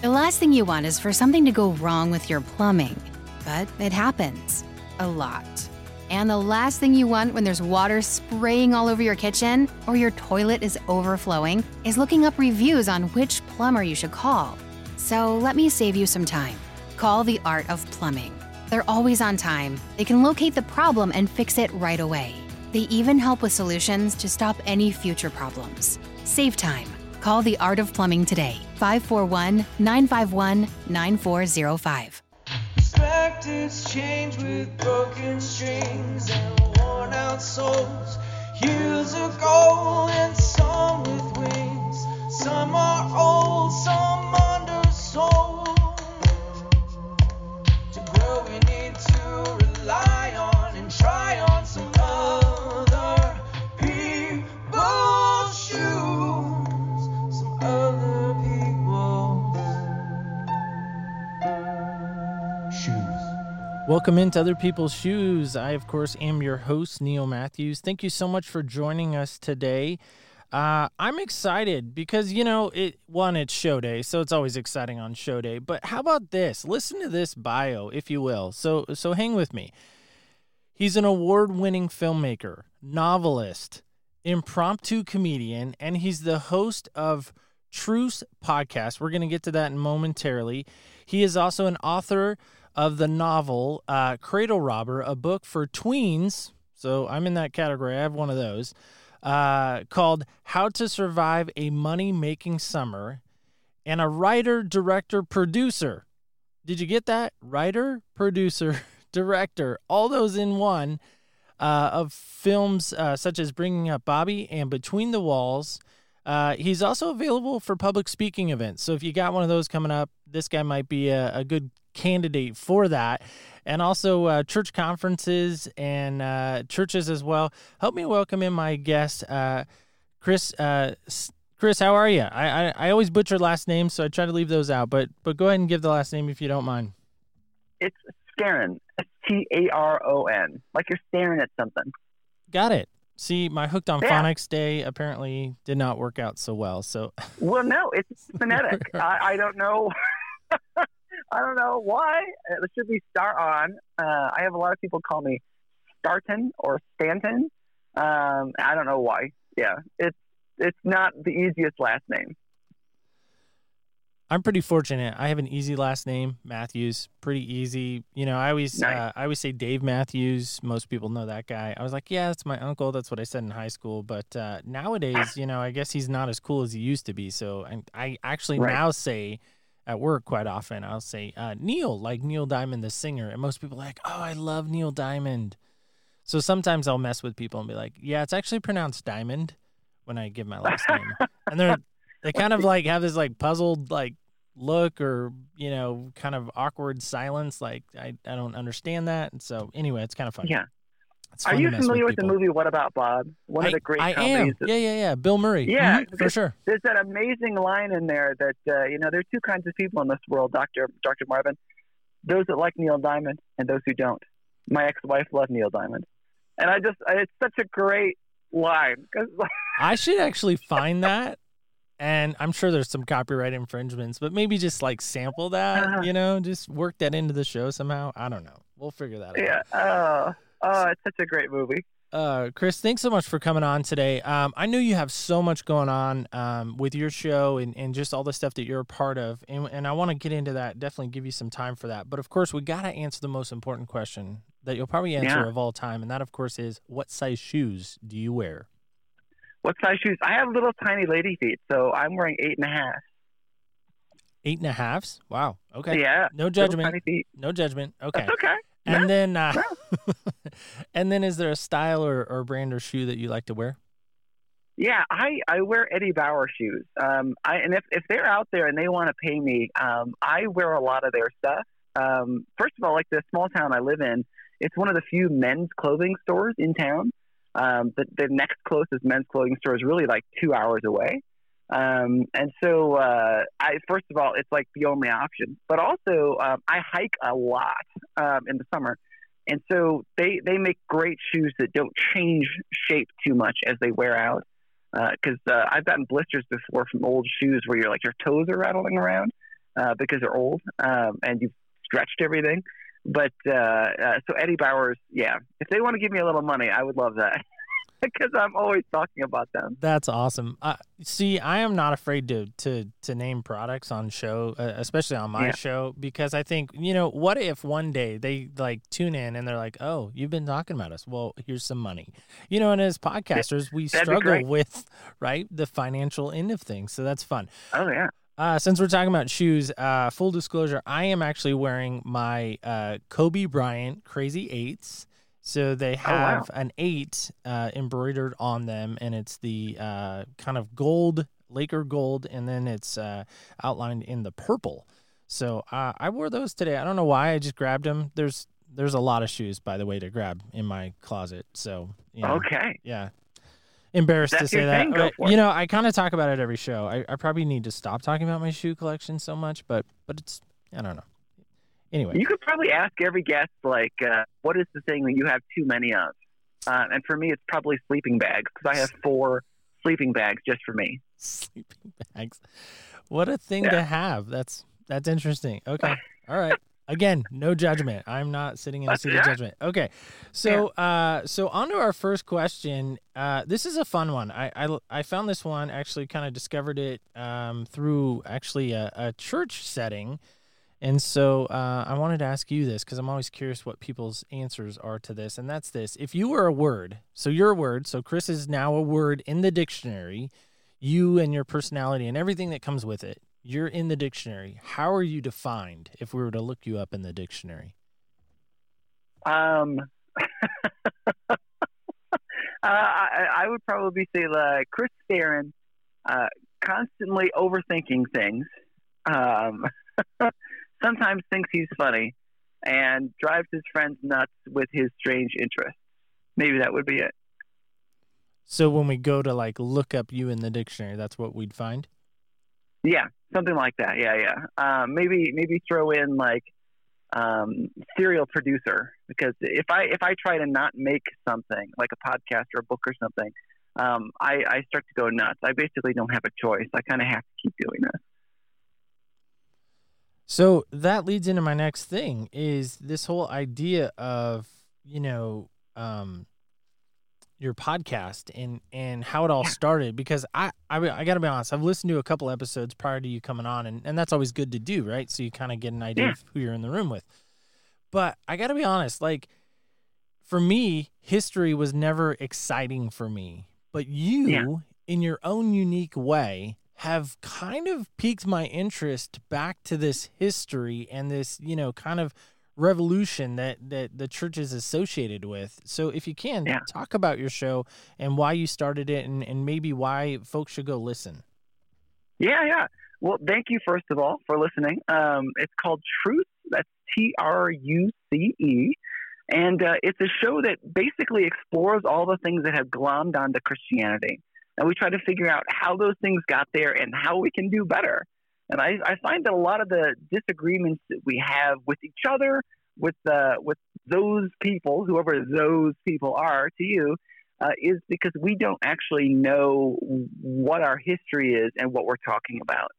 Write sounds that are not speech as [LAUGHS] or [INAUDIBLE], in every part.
The last thing you want is for something to go wrong with your plumbing, but it happens a lot. And the last thing you want when there's water spraying all over your kitchen or your toilet is overflowing is looking up reviews on which plumber you should call. So let me save you some time. Call the Art of Plumbing. They're always on time. They can locate the problem and fix it right away. They even help with solutions to stop any future problems. Save time. Call the Art of Plumbing today. 541 951 9405. Perspectives change with broken strings and worn out souls. Years ago and some with wings. Some are old, some undersold. Welcome into Other People's Shoes. I, of course, am your host, Neil Matthews. Thank you so much for joining us today. Uh, I'm excited because, you know, it one, it's show day, so it's always exciting on show day. But how about this? Listen to this bio, if you will. So so hang with me. He's an award-winning filmmaker, novelist, impromptu comedian, and he's the host of Truce podcast. We're going to get to that momentarily. He is also an author of the novel uh, Cradle Robber, a book for tweens. So I'm in that category. I have one of those uh, called How to Survive a Money Making Summer, and a writer, director, producer. Did you get that? Writer, producer, [LAUGHS] director, all those in one uh, of films uh, such as Bringing Up Bobby and Between the Walls. Uh, he's also available for public speaking events. So if you got one of those coming up, this guy might be a, a good candidate for that. And also uh, church conferences and uh, churches as well. Help me welcome in my guest, uh, Chris. Uh, Chris, how are you? I, I I always butcher last names, so I try to leave those out. But but go ahead and give the last name if you don't mind. It's Staron. S T A R O N. Like you're staring at something. Got it. See, my hooked on Yeah. phonics day apparently did not work out so well. So Well, no, it's phonetic. [LAUGHS] I, I don't know. [LAUGHS] I don't know why. It should be Star on. Uh, I have a lot of people call me Starton or Stanton. Um, I don't know why. Yeah, it's it's not the easiest last name. I'm pretty fortunate. I have an easy last name, Matthews. Pretty easy. You know, I always Nice. uh, I always say Dave Matthews. Most people know that guy. I was like, yeah, that's my uncle. That's what I said in high school. But uh, nowadays, you know, I guess he's not as cool as he used to be. So I, I actually Right. now say at work quite often, I'll say uh, Neil, like Neil Diamond, the singer. And most people are like, oh, I love Neil Diamond. So sometimes I'll mess with people and be like, yeah, it's actually pronounced Diamond when I give my last [LAUGHS] name. And they're they kind of like have this like puzzled like look or you know kind of awkward silence like i, I don't understand that and so anyway it's kind of funny Yeah. It's Are you familiar with, the movie What About Bob? One I, of the great I comedies. am yeah yeah yeah bill murray Yeah, Mhm, for sure There's that amazing line in there that uh, you know there are two kinds of people in this world, Doctor Doctor Marvin. Those that like Neil Diamond and those who don't. My ex-wife loved Neil Diamond, and I just it's such a great line because [LAUGHS] i should actually find that and i'm sure there's some copyright infringements but maybe just like sample that Uh-huh. you know just work that into the show somehow i don't know we'll figure that out yeah, oh, oh, it's such a great movie. Uh, Chris, thanks so much for coming on today. Um, I know you have so much going on um, with your show and, and just all the stuff that you're a part of, and, and I want to get into that. Definitely give you some time for that. But of course, we got to answer the most important question that you'll probably answer Yeah. of all time, and that, of course, is what size shoes do you wear? What size shoes? I have little tiny lady feet, so I'm wearing eight and a half. Eight and a halves? Wow. Okay. Yeah, No judgment. No judgment. Okay. That's okay. And then, uh, [LAUGHS] and then, is there a style or, or brand or shoe that you like to wear? Yeah, I, I wear Eddie Bauer shoes. Um, I, and if, if they're out there and they want to pay me, um, I wear a lot of their stuff. Um, first of all, like the small town I live in, it's one of the few men's clothing stores in town. Um, the, the next closest men's clothing store is really like two hours away. Um, and so, uh, I, first of all, it's like the only option, but also, um, I hike a lot, um, in the summer. And so they, they make great shoes that don't change shape too much as they wear out because uh, I've gotten blisters before from old shoes where you're like your toes are rattling around. uh, because they're old um, and you've stretched everything. But uh, uh, so Eddie Bauer's, yeah, if they want to give me a little money, I would love that [LAUGHS] [LAUGHS] because I'm always talking about them. That's awesome. Uh, see, I am not afraid to to to name products on show, uh, especially on my Yeah. show, because I think you know, what if one day they like tune in and they're like, "Oh, you've been talking about us. Well, here's some money." You know, and as podcasters, we That'd struggle with right the financial end of things, so that's fun. Oh yeah, Uh, since we're talking about shoes, uh, full disclosure, I am actually wearing my uh, Kobe Bryant Crazy Eights. So they Oh, wow. have an eight uh, embroidered on them, and it's the uh, kind of gold, Laker gold, and then it's uh, outlined in the purple. So uh, I wore those today. I don't know why. I just grabbed them. There's there's a lot of shoes, by the way, to grab in my closet. So you know, okay. yeah. Embarrassed to say that. for you know, I kind of talk about it every show. I, I probably need to stop talking about my shoe collection so much, but but it's I don't know. Anyway, You could probably ask every guest, like, uh, what is the thing that you have too many of? Uh, and for me, it's probably sleeping bags because I have four sleeping bags just for me. sleeping bags. What a thing to have. That's that's interesting. Okay. [LAUGHS] All right. Again, no judgment. I'm not sitting in a seat of judgment. Okay. So uh so on to our first question. Uh this is a fun one. I I, I found this one actually kind of discovered it um through actually a, a church setting. And so uh, I wanted to ask you this because I'm always curious what people's answers are to this. And that's this. If you were a word, so you're a word, so Chris is now a word in the dictionary, you and your personality and everything that comes with it, you're in the dictionary. How are you defined if we were to look you up in the dictionary? Um, [LAUGHS] uh, I, I would probably say like Chris Staron, uh, constantly overthinking things. Um, [LAUGHS] sometimes thinks he's funny, and drives his friends nuts with his strange interests. Maybe that would be it. So when we go to like look up you in the dictionary, that's what we'd find? Yeah, something like that. Yeah, yeah. Um, maybe maybe throw in like um, serial producer because if I if I try to not make something like a podcast or a book or something, um, I, I start to go nuts. I basically don't have a choice. I kind of have to keep doing this. So that leads into my next thing is this whole idea of, you know, um, your podcast and and how it all started because I I, I got to be honest I've listened to a couple episodes prior to you coming on and, and that's always good to do right so you kind of get an idea Yeah. of who you're in the room with but I got to be honest like for me history was never exciting for me but you Yeah. in your own unique way have kind of piqued my interest back to this history and this you know kind of revolution that that the church is associated with. So if you can Yeah. talk about your show and why you started it and, and maybe why folks should go listen. Yeah, yeah. Well, thank you first of all for listening. Um, it's called Truce. That's T R U C E, and uh, it's a show that basically explores all the things that have glommed onto Christianity, and we try to figure out how those things got there and how we can do better. And I, I find that a lot of the disagreements that we have with each other, with uh, with those people, whoever those people are to you, uh, is because we don't actually know what our history is and what we're talking about.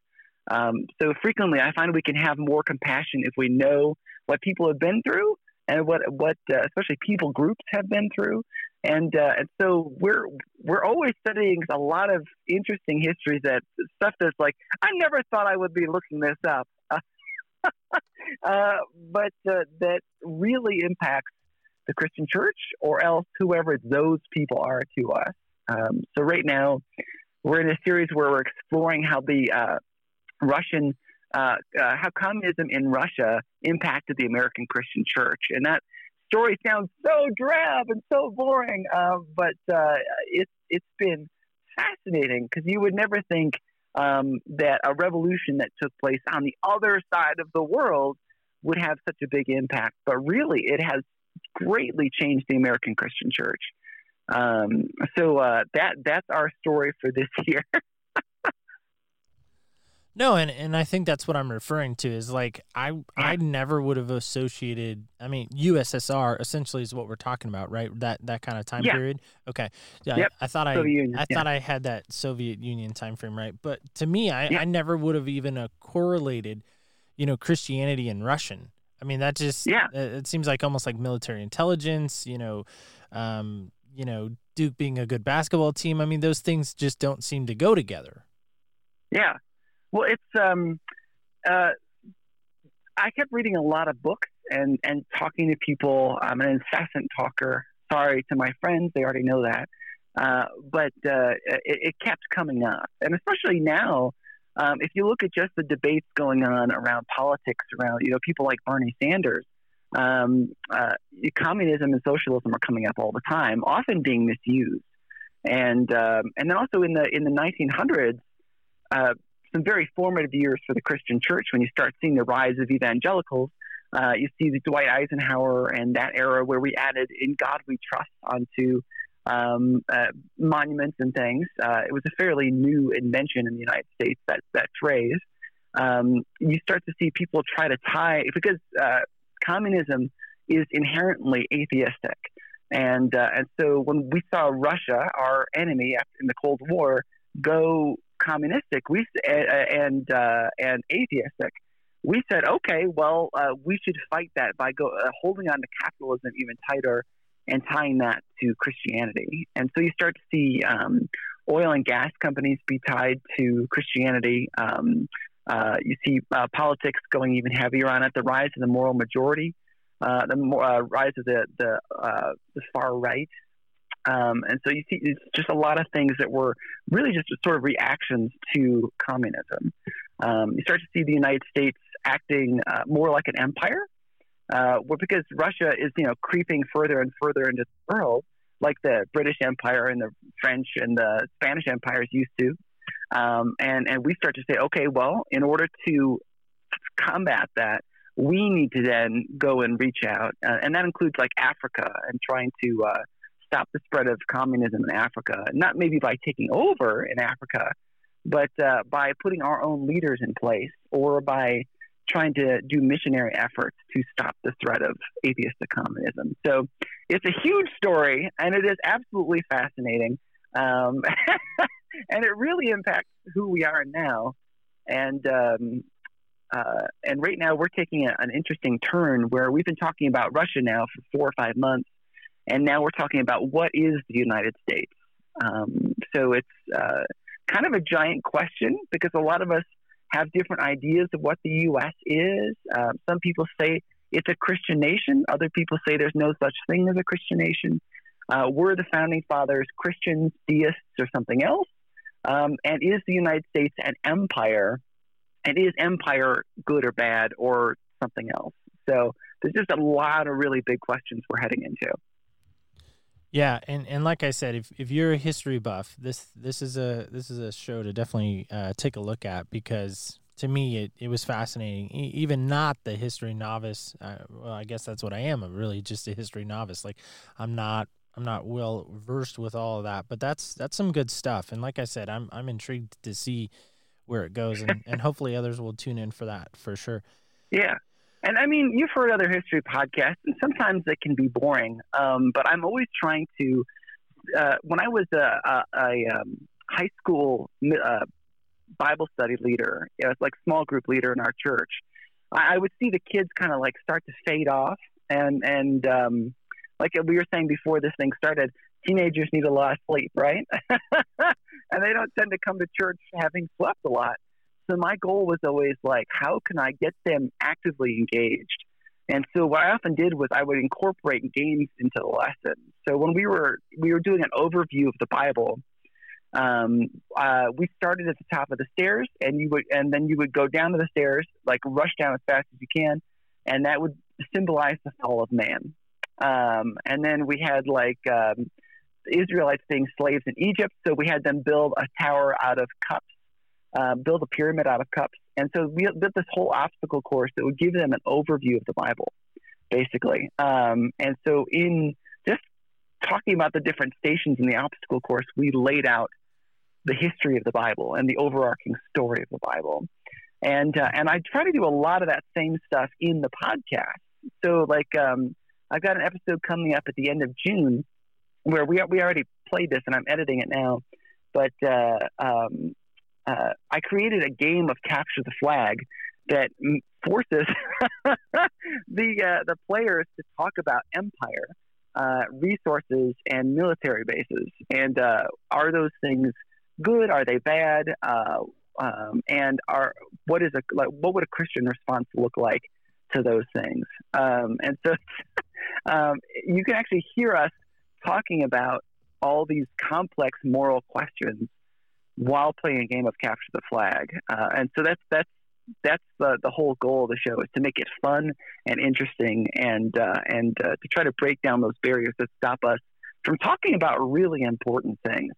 Um, so frequently, I find we can have more compassion if we know what people have been through and what what uh, especially people groups have been through. And uh, and so we're we're always studying a lot of interesting histories that stuff that's like I never thought I would be looking this up, [LAUGHS] uh, but uh, that really impacts the Christian church or else whoever those people are to us. Um, so right now, we're in a series where we're exploring how the uh, Russian, uh, uh, how communism in Russia impacted the American Christian church, and that story sounds so drab and so boring, uh, but uh, it's it's been fascinating because you would never think um, that a revolution that took place on the other side of the world would have such a big impact, but really it has greatly changed the American Christian church. Um, so uh, that that's our story for this [LAUGHS] year. No, and, and I think that's what I'm referring to is like I I never would have associated I mean USSR essentially is what we're talking about, right? That that kind of time Yeah. period. Okay. Yeah, Yep. I, I thought I Union, I yeah. thought I had that Soviet Union time frame right. But to me I, Yeah. I never would have even uh, correlated you know, Christianity and Russian. I mean, that just Yeah. It, it seems like almost like military intelligence. You know, um, you know, Duke being a good basketball team. I mean, those things just don't seem to go together. Yeah. Well, it's um, uh, I kept reading a lot of books and and talking to people. I'm an incessant talker. Sorry to my friends, they already know that. Uh, but uh, it, it kept coming up, and especially now, um, if you look at just the debates going on around politics, around you know people like Bernie Sanders, um, uh, communism and socialism are coming up all the time, often being misused, and um, and then also in the in the 1900s, uh, some very formative years for the Christian church when you start seeing the rise of evangelicals. Uh, you see the Dwight Eisenhower and that era where we added "In God We Trust" onto um, uh, monuments and things. Uh, it was a fairly new invention in the United States. That that phrase. Um, you start to see people try to tie because uh, communism is inherently atheistic, and uh, and so when we saw Russia, our enemy in the Cold War, go communistic, we and uh, and atheistic, we said, okay, well, uh, we should fight that by go, uh, holding on to capitalism even tighter and tying that to Christianity. And so you start to see um, oil and gas companies be tied to Christianity. Um, uh, you see uh, politics going even heavier on it. The rise of the moral majority, uh, the rise of the the, the far right. Um, and so you see, it's just a lot of things that were really just sort of reactions to communism. Um, you start to see the United States acting uh, more like an empire, uh, well, because Russia is, you know, creeping further and further into the world, like the British Empire and the French and the Spanish empires used to. Um, and and we start to say, okay, well, in order to combat that, we need to then go and reach out, uh, and that includes like Africa and trying to uh, stop the spread of communism in Africa. Not maybe by taking over in Africa, but uh, by putting our own leaders in place or by trying to do missionary efforts to stop the threat of atheistic communism. So it's a huge story, and it is absolutely fascinating. Um, [LAUGHS] and it really impacts who we are now. And um, uh, and right now we're taking a, an interesting turn where we've been talking about Russia now for four or five months, and now we're talking about what is the United States. Um, so it's uh, kind of a giant question because a lot of us have different ideas of what the U.S. is. Um, some people say it's a Christian nation. Other people say there's no such thing as a Christian nation. Uh, were the founding fathers Christians, deists, or something else? Um, and is the United States an empire? And is empire good or bad or something else? So there's just a lot of really big questions we're heading into. Yeah, and, and like I said, if, if you're a history buff, this this is a this is a show to definitely uh, take a look at because to me it, it was fascinating. E- even not the history novice, uh, well, I guess that's what I am. I'm really just a history novice. Like I'm not I'm not well versed with all of that, but that's that's some good stuff. And like I said, I'm I'm intrigued to see where it goes, and, and [LAUGHS] hopefully others will tune in for that for sure. Yeah. And I mean, you've heard other history podcasts, and sometimes they can be boring. Um, but I'm always trying to. Uh, when I was a, a, a um, high school uh, Bible study leader, it was like small group leader in our church, I, I would see the kids kind of like start to fade off, and and um, like we were saying before this thing started, teenagers need a lot of sleep, right? [LAUGHS] and they don't tend to come to church having slept a lot. So my goal was always like, how can I get them actively engaged? And so what I often did was I would incorporate games into the lesson. So when we were we were doing an overview of the Bible, um, uh, we started at the top of the stairs, and you would and then you would go down to the stairs, like rush down as fast as you can, and that would symbolize the fall of man. Um, and then we had like um, the Israelites being slaves in Egypt, so we had them build a tower out of cups uh, build a pyramid out of cups. And so we built this whole obstacle course that would give them an overview of the Bible, basically. Um, and so in just talking about the different stations in the obstacle course, we laid out the history of the Bible and the overarching story of the Bible. And uh, and I try to do a lot of that same stuff in the podcast. So like um, I've got an episode coming up at the end of June where we we already played this and I'm editing it now. But uh, um, uh, I created a game of capture the flag that forces [LAUGHS] the uh, the players to talk about empire, uh, resources, and military bases. And uh, are those things good? Are they bad? Uh, um, and are what is a like what would a Christian response look like to those things? Um, and so [LAUGHS] um, you can actually hear us talking about all these complex moral questions while playing a game of capture the flag. Uh, and so that's that's that's the the whole goal of the show is to make it fun and interesting and uh, and uh, to try to break down those barriers that stop us from talking about really important things.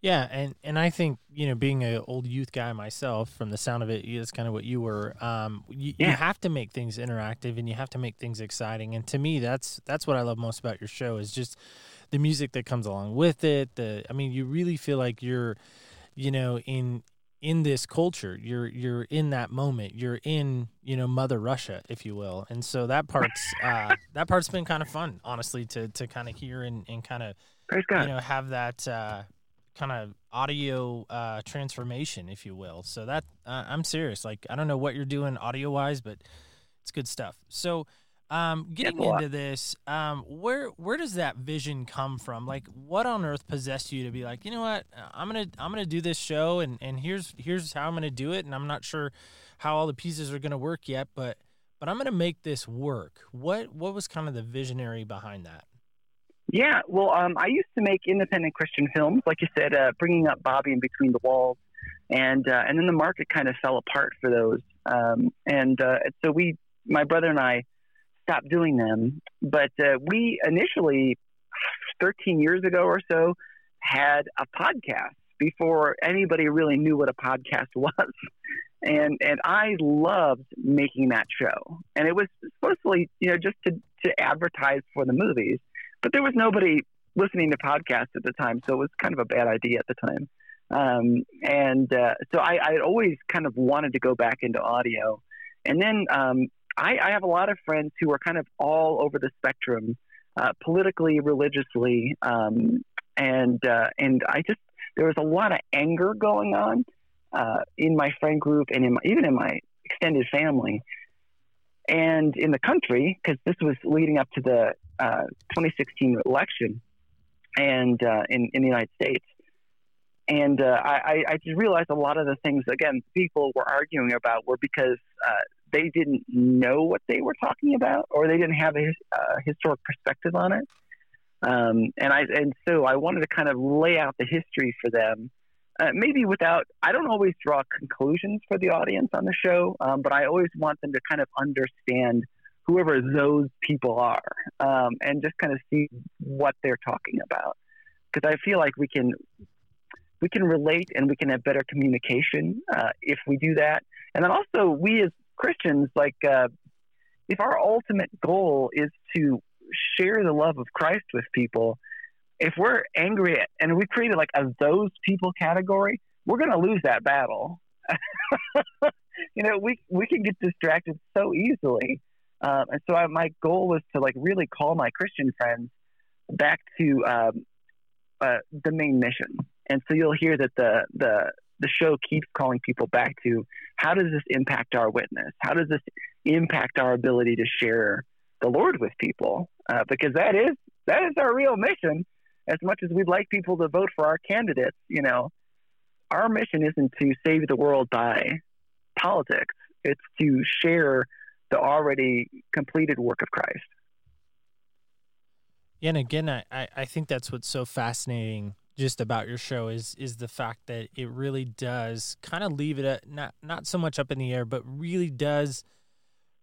Yeah, and and I think you know, being an old youth guy myself, from the sound of it, that's kind of what you were. Um, you, Yeah. you have to make things interactive, and you have to make things exciting. And to me, that's that's what I love most about your show is just the music that comes along with it. The, I mean, you really feel like you're, you know, in in this culture. You're you're in that moment. You're in you know Mother Russia, if you will. And so that part's uh, that part's been kind of fun, honestly, to to kind of hear and and kind of you know have that uh, kind of audio uh, transformation, if you will. So that uh, I'm serious. Like I don't know what you're doing audio wise, but it's good stuff. So um, getting into this, um, where where does that vision come from? Like, what on earth possessed you to be like, you know what, I'm gonna I'm gonna do this show, and and here's here's how I'm gonna do it, and I'm not sure how all the pieces are gonna work yet, but but I'm gonna make this work. What what was kind of the visionary behind that? Yeah, well, um, I used to make independent Christian films, like you said, uh, bringing up Bobby in between the walls, and uh, and then the market kind of fell apart for those, um, and uh, so we, my brother and I, stopped doing them. But uh, we initially, 13 years ago or so, had a podcast before anybody really knew what a podcast [LAUGHS] was. And and I loved making that show, and it was mostly you know just to to advertise for the movies but there was nobody listening to podcasts at the time, so it was kind of a bad idea at the time. Um, and uh, so I, I always kind of wanted to go back into audio. And then um, I, I have a lot of friends who are kind of all over the spectrum, uh, politically, religiously, um, and uh, and I just there was a lot of anger going on uh, in my friend group and in my, even in my extended family and in the country because this was leading up to the uh, 2016 election and uh, in, in the United States. And uh, I, I- just realized a lot of the things, again, people were arguing about were because they didn't know what they were talking about or they didn't have a uh, historic perspective on it. Um, and I and so I wanted to kind of lay out the history for them, uh, maybe without. I don't always draw conclusions for the audience on the show, um, but I always want them to kind of understand whoever those people are, um, and just kind of see what they're talking about. Because I feel like we can we can relate and we can have better communication uh, if we do that. And then also we as Christians, like uh, if our ultimate goal is to share the love of Christ with people, if we're angry at, and we created like a those people category, we're going to lose that battle. [LAUGHS] you know, we we can get distracted so easily, um, and so I, my goal was to like really call my Christian friends back to um, uh, the main mission. And so you'll hear that the the the show keeps calling people back to how does this impact our witness? How does this impact our ability to share the Lord with people? Uh, because that is that is our real mission. As much as we'd like people to vote for our candidates, you know, our mission isn't to save the world by politics. It's to share the already completed work of Christ. Yeah, and again, I, I, I think that's what's so fascinating just about your show is is the fact that it really does kind of leave it at, not not so much up in the air, but really does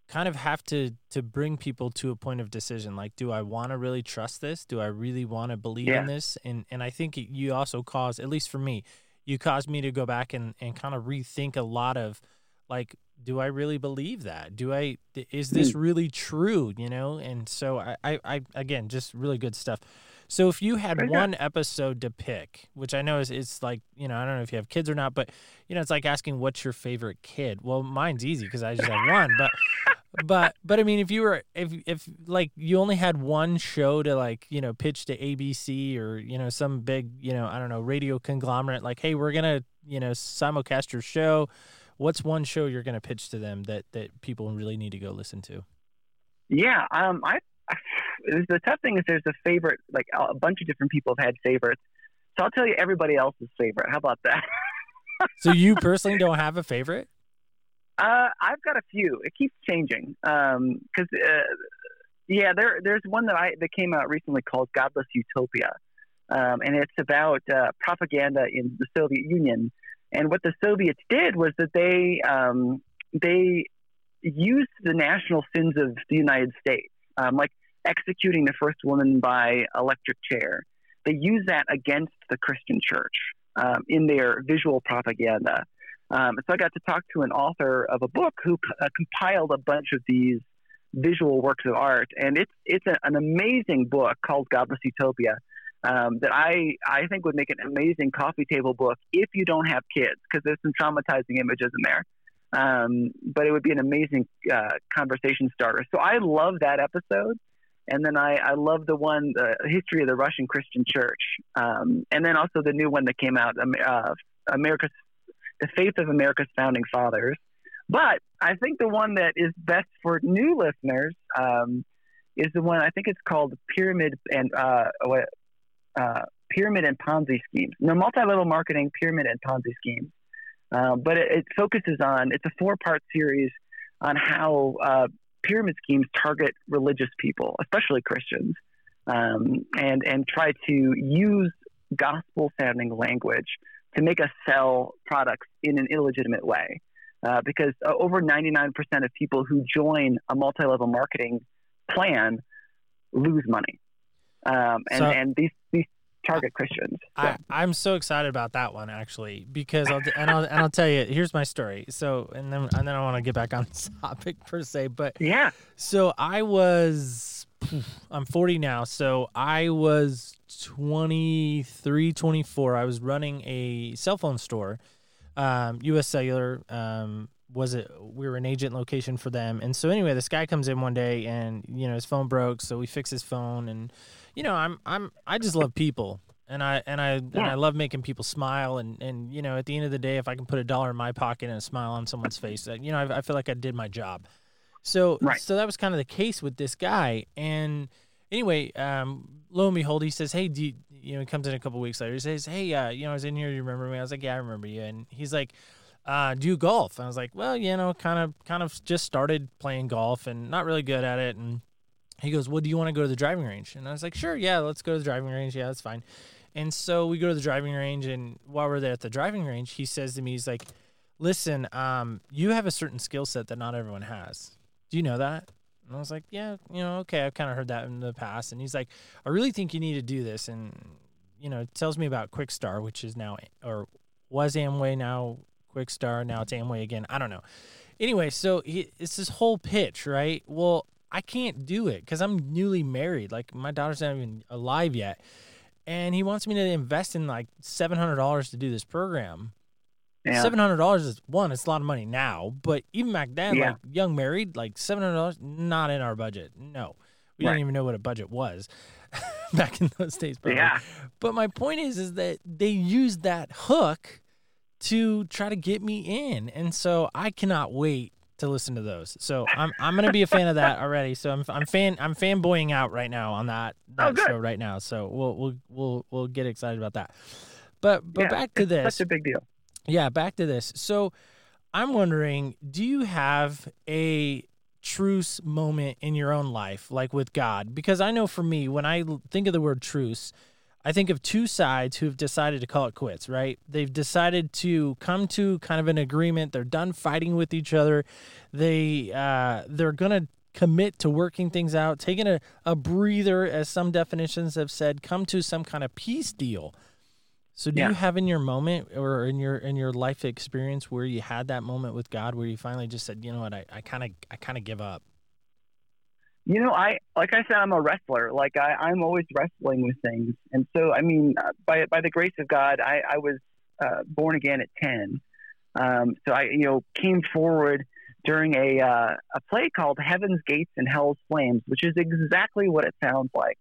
kind of have to to bring people to a point of decision. Like, do I want to really trust this? Do I really want to believe Yeah. in this? And and I think you also cause, at least for me, you caused me to go back and and kind of rethink a lot of like do i really believe that do i is this hmm. really true you know and so i i, I again just really good stuff so if you had one episode to pick which i know is it's like you know i don't know if you have kids or not but you know it's like asking what's your favorite kid well mine's easy because i just have one but [LAUGHS] but but i mean if you were if if like you only had one show to like you know pitch to abc or you know some big you know i don't know radio conglomerate like hey we're gonna you know simulcast your show what's one show you're going to pitch to them that that people really need to go listen to? Yeah, um, I the tough thing is there's a favorite. Like a bunch of different people have had favorites, so I'll tell you everybody else's favorite. How about that? [LAUGHS] so you personally don't have a favorite? Uh, I've got a few. It keeps changing because, um, uh, yeah, there there's one that I that came out recently called Godless Utopia, um, and it's about uh, propaganda in the Soviet Union. And what the Soviets did was that they um, they used the national sins of the United States, um, like executing the first woman by electric chair. They use that against the Christian Church um, in their visual propaganda. Um, so I got to talk to an author of a book who uh, compiled a bunch of these visual works of art, and it's it's a, an amazing book called Godless Utopia um, that I I think would make an amazing coffee table book if you don't have kids because there's some traumatizing images in there. Um, but it would be an amazing uh, conversation starter. So I love that episode. And then I, I love the one, the history of the Russian Christian Church. Um, and then also the new one that came out, uh, America's, the Faith of America's Founding Fathers. But I think the one that is best for new listeners um, is the one, I think it's called Pyramid and, uh, uh, Pyramid and Ponzi Schemes. No, multi-level marketing, pyramid and Ponzi schemes. Uh, but it, it, focuses on, it's a four-part series on how uh, pyramid schemes target religious people, especially Christians, um, and and try to use gospel sounding language to make us sell products in an illegitimate way. Uh, because uh, over 99% of people who join a multi level marketing plan lose money. Um, and, so, and these, these target Christians. So. I, am so excited about that one actually because I'll and I'll and I'll tell you here's my story. So and then and then I want to get back on [LAUGHS] topic per se, but yeah. So I was I'm 40 now, so I was 23, 24. I was running a cell phone store, um, U.S. Cellular. Um, was it we were an agent location for them and so anyway this guy comes in one day and you know his phone broke so we fix his phone and you know, I'm I'm I just love people. And I and I yeah. and I love making people smile. And, and you know at the end of the day if I can put a dollar in my pocket and a smile on someone's face you know I, I feel like I did my job, so right. so that was kind of the case with this guy. And anyway um, lo and behold he says hey do you, you know he comes in a couple weeks later. He says hey uh, you know I was in here. You remember me? I was like yeah I remember you. And he's like uh, do you golf I was like well you know kind of kind of just started playing golf and not really good at it. And he goes, Well, do you want to go to the driving range? And I was like, Sure, yeah, let's go to the driving range. Yeah, that's fine. And so we go to the driving range, and while we're there at the driving range, he says to me, He's like, Listen, um, you have a certain skill set that not everyone has. Do you know that? And I was like, Yeah, you know, okay, I've kind of heard that in the past. And he's like, I really think you need to do this. And, you know, tells me about Quixtar, which is now, or was Amway now Quixtar. Now it's Amway again. I don't know. Anyway, so he, it's this whole pitch, right? Well, I can't do it because I'm newly married. Like my daughter's not even alive yet, and he wants me to invest in like seven hundred dollars to do this program. Yeah. Seven hundred dollars is one. It's a lot of money now, but even back then, yeah. like young married, like seven hundred dollars, not in our budget. No, we right. didn't even know what a budget was [LAUGHS] back in those days. But yeah. But my point is, is that they used that hook to try to get me in, and so I cannot wait to listen to those. So I'm I'm gonna be a fan of that [LAUGHS] already. So I'm I'm fan I'm fanboying out right now on that oh, that oh, show right now. So we'll we'll we'll we'll get excited about that. But but yeah, back to this. Such a big deal. Yeah, back to this. So I'm wondering, do you have a truce moment in your own life, like with God? Because I know for me, when I think of the word truce, I think of two sides who've decided to call it quits, right? They've decided to come to kind of an agreement. They're done fighting with each other. They uh, they're gonna commit to working things out, taking a, a breather, as some definitions have said, come to some kind of peace deal. So do yeah. you have in your moment or in your in your life experience where you had that moment with God where you finally just said, you know what, I kind of I kind of give up? You know, I like I said, I'm a wrestler. Like I, I'm always wrestling with things, and so I mean, by by the grace of God, I, I was uh, born again at ten. Um, so I, you know, came forward during a uh, a play called Heaven's Gates and Hell's Flames, which is exactly what it sounds like.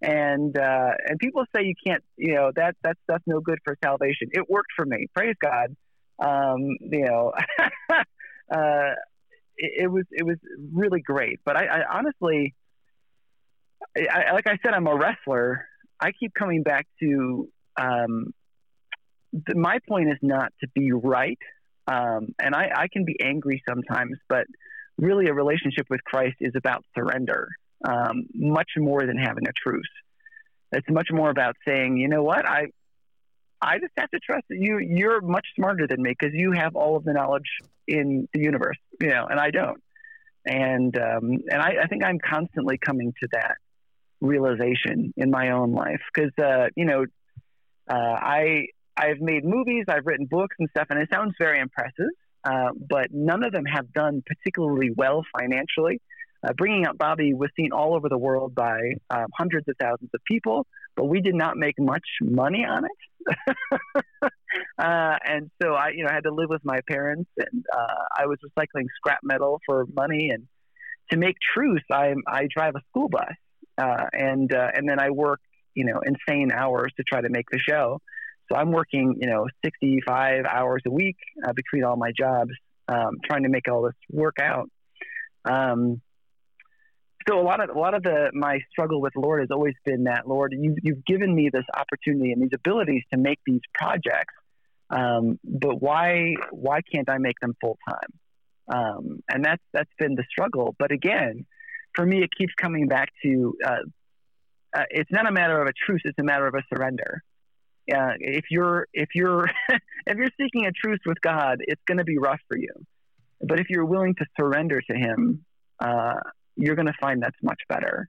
And uh, and people say you can't, you know, that that stuff's no good for salvation. It worked for me, praise God. Um, you know, [LAUGHS] uh, it, it was it was really great. But I, I honestly, I, like I said, I'm a wrestler. I keep coming back to um, th- my point is not to be right, um, and I, I can be angry sometimes, but really a relationship with Christ is about surrender, um, much more than having a truce. It's much more about saying, you know what, I I just have to trust that you you're much smarter than me because you have all of the knowledge in the universe, you know, and I don't. And um, and I, I think I'm constantly coming to that realization in my own life because uh, you know uh, I I've made movies, I've written books and stuff, and it sounds very impressive, uh, but none of them have done particularly well financially. Uh, bringing up Bobby was seen all over the world by um, hundreds of thousands of people, but we did not make much money on it. [LAUGHS] uh, and so I, you know, had to live with my parents, and uh, I was recycling scrap metal for money. And to make truce, I I drive a school bus, uh, and uh, and then I work, you know, insane hours to try to make the show. So I'm working, you know, 65 hours a week uh, between all my jobs, um, trying to make all this work out. Um, so a lot of a lot of the my struggle with Lord has always been that Lord, you, you've given me this opportunity and these abilities to make these projects, um, but why why can't I make them full time? Um, and that's that's been the struggle. But again, for me, it keeps coming back to uh, uh, it's not a matter of a truce; it's a matter of a surrender. Uh, if you're if you're [LAUGHS] if you're seeking a truce with God, it's going to be rough for you. But if you're willing to surrender to Him, uh, you're going to find that's much better.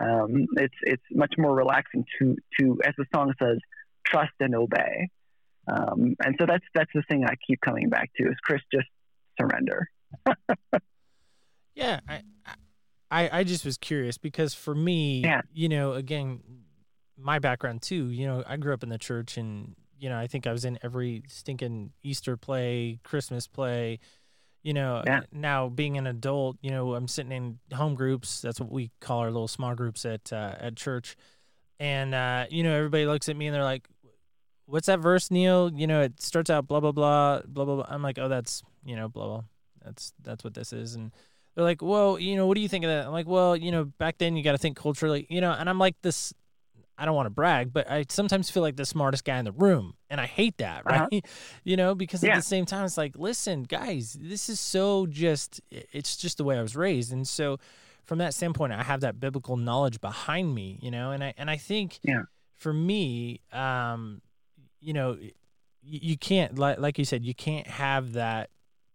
Um, it's it's much more relaxing to to as the song says, trust and obey. Um, and so that's that's the thing I keep coming back to is Chris just surrender. yeah, I, I I just was curious because for me, Yeah. you know, again, my background too. You know, I grew up in the church, and you know, I think I was in every stinking Easter play, Christmas play. You know, Yeah. now being an adult, you know, I'm sitting in home groups. That's what we call our little small groups at uh, at church, and uh, you know, everybody looks at me and they're like, "What's that verse, Neil?" You know, it starts out blah blah blah blah blah. blah. I'm like, "Oh, that's you know, blah blah. That's that's what this is." And they're like, "Well, you know, what do you think of that?" I'm like, "Well, you know, back then you got to think culturally, you know." And I'm like, "This, I don't want to brag, but I sometimes feel like the smartest guy in the room, and I hate that, right? Uh-huh. [LAUGHS] you know, because at the same time, it's like, listen, guys, this is so just, it's just the way I was raised, and so from that standpoint, I have that biblical knowledge behind me, you know, and I and I think, Yeah. for me, um, you know, y- you can't like like you said, you can't have that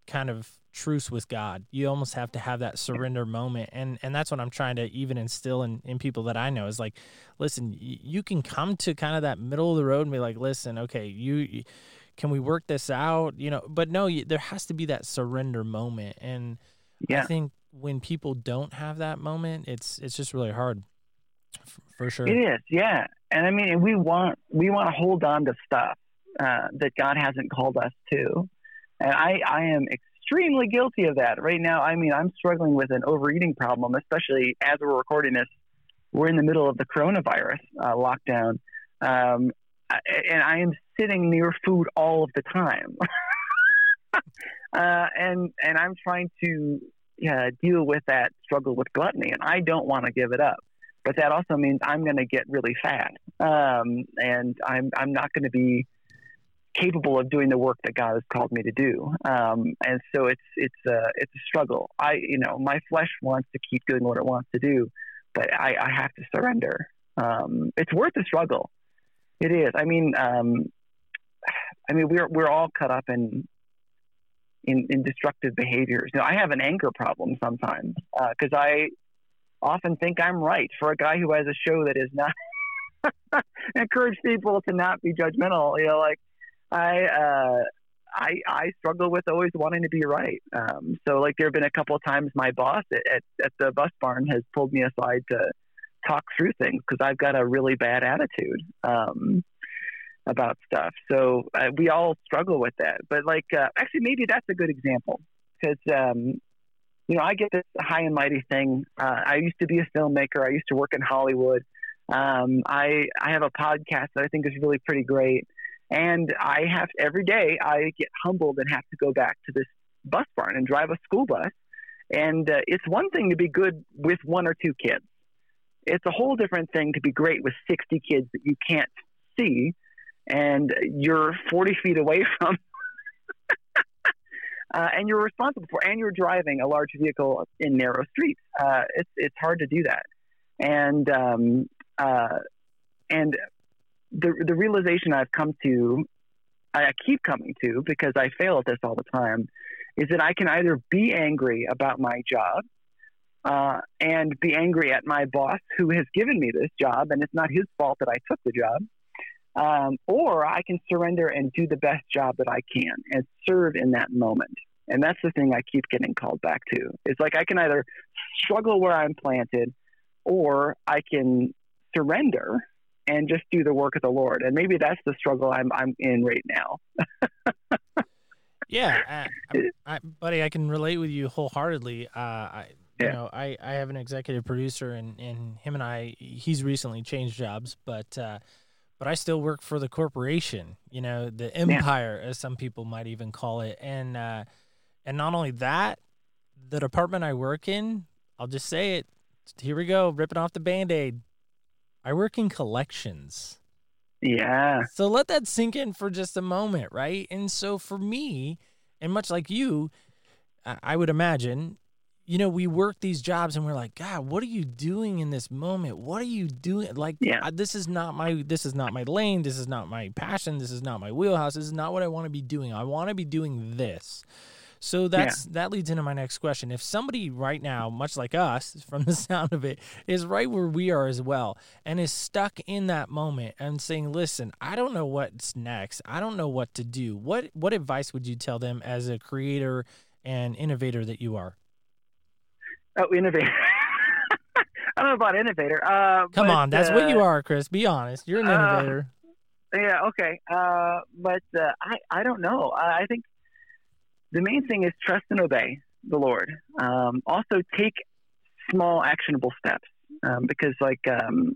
kind of truce with God. You almost have to have that surrender moment. And and that's what I'm trying to even instill in, in people that I know is like, listen, y- you can come to kind of that middle of the road and be like, listen, okay, you, can we work this out? You know, but no, you, there has to be that surrender moment. And I think when people don't have that moment, it's it's just really hard. f- For sure. it is. Yeah, and I mean, we want we want to hold on to stuff uh, that God hasn't called us to, and I I am extremely guilty of that right now. I mean, I'm struggling with an overeating problem, especially as we're recording this. We're in the middle of the coronavirus uh, lockdown, um, and I am sitting near food all of the time. [LAUGHS] uh, and and I'm trying to uh, deal with that struggle with gluttony, and I don't want to give it up. But that also means I'm going to get really fat, um, and I'm I'm not going to be capable of doing the work that God has called me to do. Um, and so it's it's a it's a struggle. I you know my flesh wants to keep doing what it wants to do, but I, I have to surrender. Um, it's worth the struggle. It is. I mean, um, I mean we're we're all cut up in in, in destructive behaviors. You know, I have an anger problem sometimes because I often think I'm right for a guy who has a show that is not [LAUGHS] encourage people to not be judgmental. You know, like I uh, I I struggle with always wanting to be right. Um, so like there have been a couple of times my boss at, at, the bus barn has pulled me aside to talk through things because I've got a really bad attitude um, about stuff. So uh, we all struggle with that. But like uh, actually maybe that's a good example because um, you know I get this high and mighty thing. Uh, I used to be a filmmaker. I used to work in Hollywood. Um, I I have a podcast that I think is really pretty great And I have every day I get humbled and have to go back to this bus barn and drive a school bus. And uh, it's one thing to be good with one or two kids. It's a whole different thing to be great with 60 kids that you can't see and you're 40 feet away [LAUGHS] from. uh, and you're responsible for, and you're driving a large vehicle in narrow streets. Uh, it's it's hard to do that, and um, uh, and the the realization I've come to, I keep coming to because I fail at this all the time, is that I can either be angry about my job. Uh, and be angry at my boss who has given me this job, and it's not his fault that I took the job um, or I can surrender and do the best job that I can and serve in that moment. And that's the thing I keep getting called back to. It's like I can either struggle where I'm planted, or I can surrender and just do the work of the Lord. And maybe that's the struggle I'm I'm in right now. yeah, [LAUGHS] I, I, buddy, I can relate with you wholeheartedly. Uh, I, you yeah. know, I, I have an executive producer, and, and him and I, he's recently changed jobs, but uh, but I still work for the corporation, you know, the empire, yeah. as some people might even call it. And uh, and not only that, the department I work in, I'll just say it. Here we go, ripping off the band aid. I work in collections. Yeah. So let that sink in for just a moment, right? And so for me, and much like you, I would imagine you know, we work these jobs and we're like, God, what are you doing in this moment? What are you doing? Like, yeah. this is not my, this is not my lane. This is not my passion. This is not my wheelhouse. This is not what I want to be doing. I want to be doing this. So that's yeah. that leads into my next question. If somebody right now, much like us, [LAUGHS] from the sound of it, is right where we are as well, and is stuck in that moment and saying, "Listen, I don't know what's next. I don't know what to do." What what advice would you tell them as a creator and innovator that you are? Oh, innovator. [LAUGHS] I don't know about innovator. Uh, Come but, on, that's uh, what you are, Chris. Be honest. You're an uh, innovator. yeah. Okay. Uh, but uh, I I don't know. I, I think the main thing is trust and obey the Lord. Um, also, take small actionable steps um, because, like, um,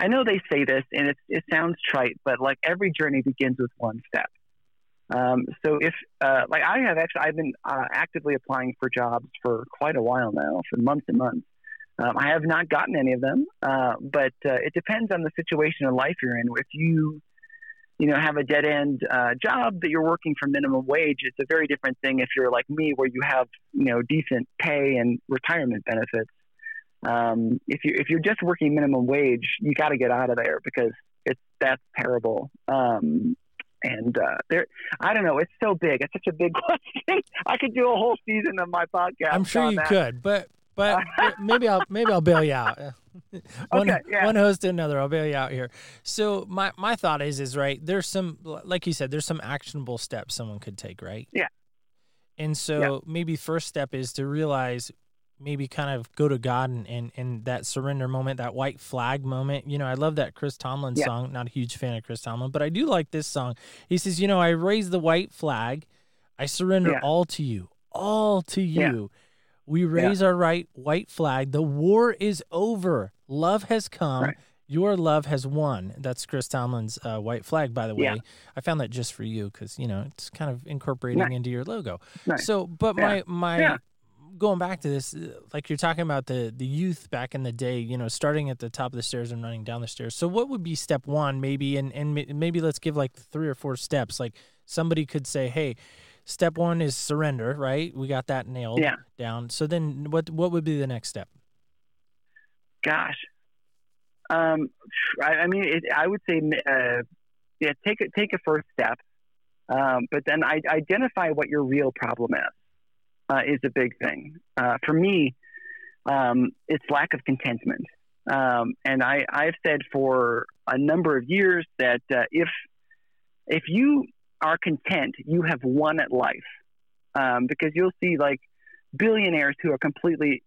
I know they say this and it it sounds trite, but like every journey begins with one step. Um, so if, uh, like I have actually, I've been uh, actively applying for jobs for quite a while now, for months and months. Um, I have not gotten any of them, uh, but uh, it depends on the situation in life you're in. If you, you know, have a dead end uh, job that you're working for minimum wage, it's a very different thing if you're like me, where you have, you know, decent pay and retirement benefits. Um, if you if you're just working minimum wage, you got to get out of there because it's that's terrible. Um, and uh, there, I don't know. It's so big. It's such a big [LAUGHS] question. I could do a whole season of my podcast. I'm sure you that. could, but but maybe I'll maybe I'll bail you out. [LAUGHS] one, okay, yeah. one host to another. I'll bail you out here. So my my thought is is right. There's some like you said. There's some actionable steps someone could take. Right. Yeah. And so yeah. maybe first step is to realize maybe kind of go to God and, and, and that surrender moment, that white flag moment. You know, I love that Chris Tomlin yeah. song. Not a huge fan of Chris Tomlin, but I do like this song. He says, you know, I raise the white flag. I surrender yeah. all to you, all to you. Yeah. We raise our right white flag. The war is over. Love has come. Right. Your love has won. That's Chris Tomlin's uh, white flag, by the way. Yeah. I found that just for you because you know it's kind of incorporating nice. into your logo. Nice. So, but yeah. my my going back to this, uh, like you're talking about the the youth back in the day, you know, starting at the top of the stairs and running down the stairs. So what would be step one, maybe, and and maybe let's give like three or four steps. Like somebody could say, hey. Step one is surrender, right? We got that nailed yeah. down. So then, what what would be the next step? Gosh, um, I, I mean, it, I would say, uh, yeah, take a, take a first step, um, but then I, identify what your real problem is uh, is a big thing. Uh, for me, um, it's lack of contentment. Um, and I, I've said for a number of years that uh, if if you are content, you have won at life. Um, because you'll see like billionaires who are completely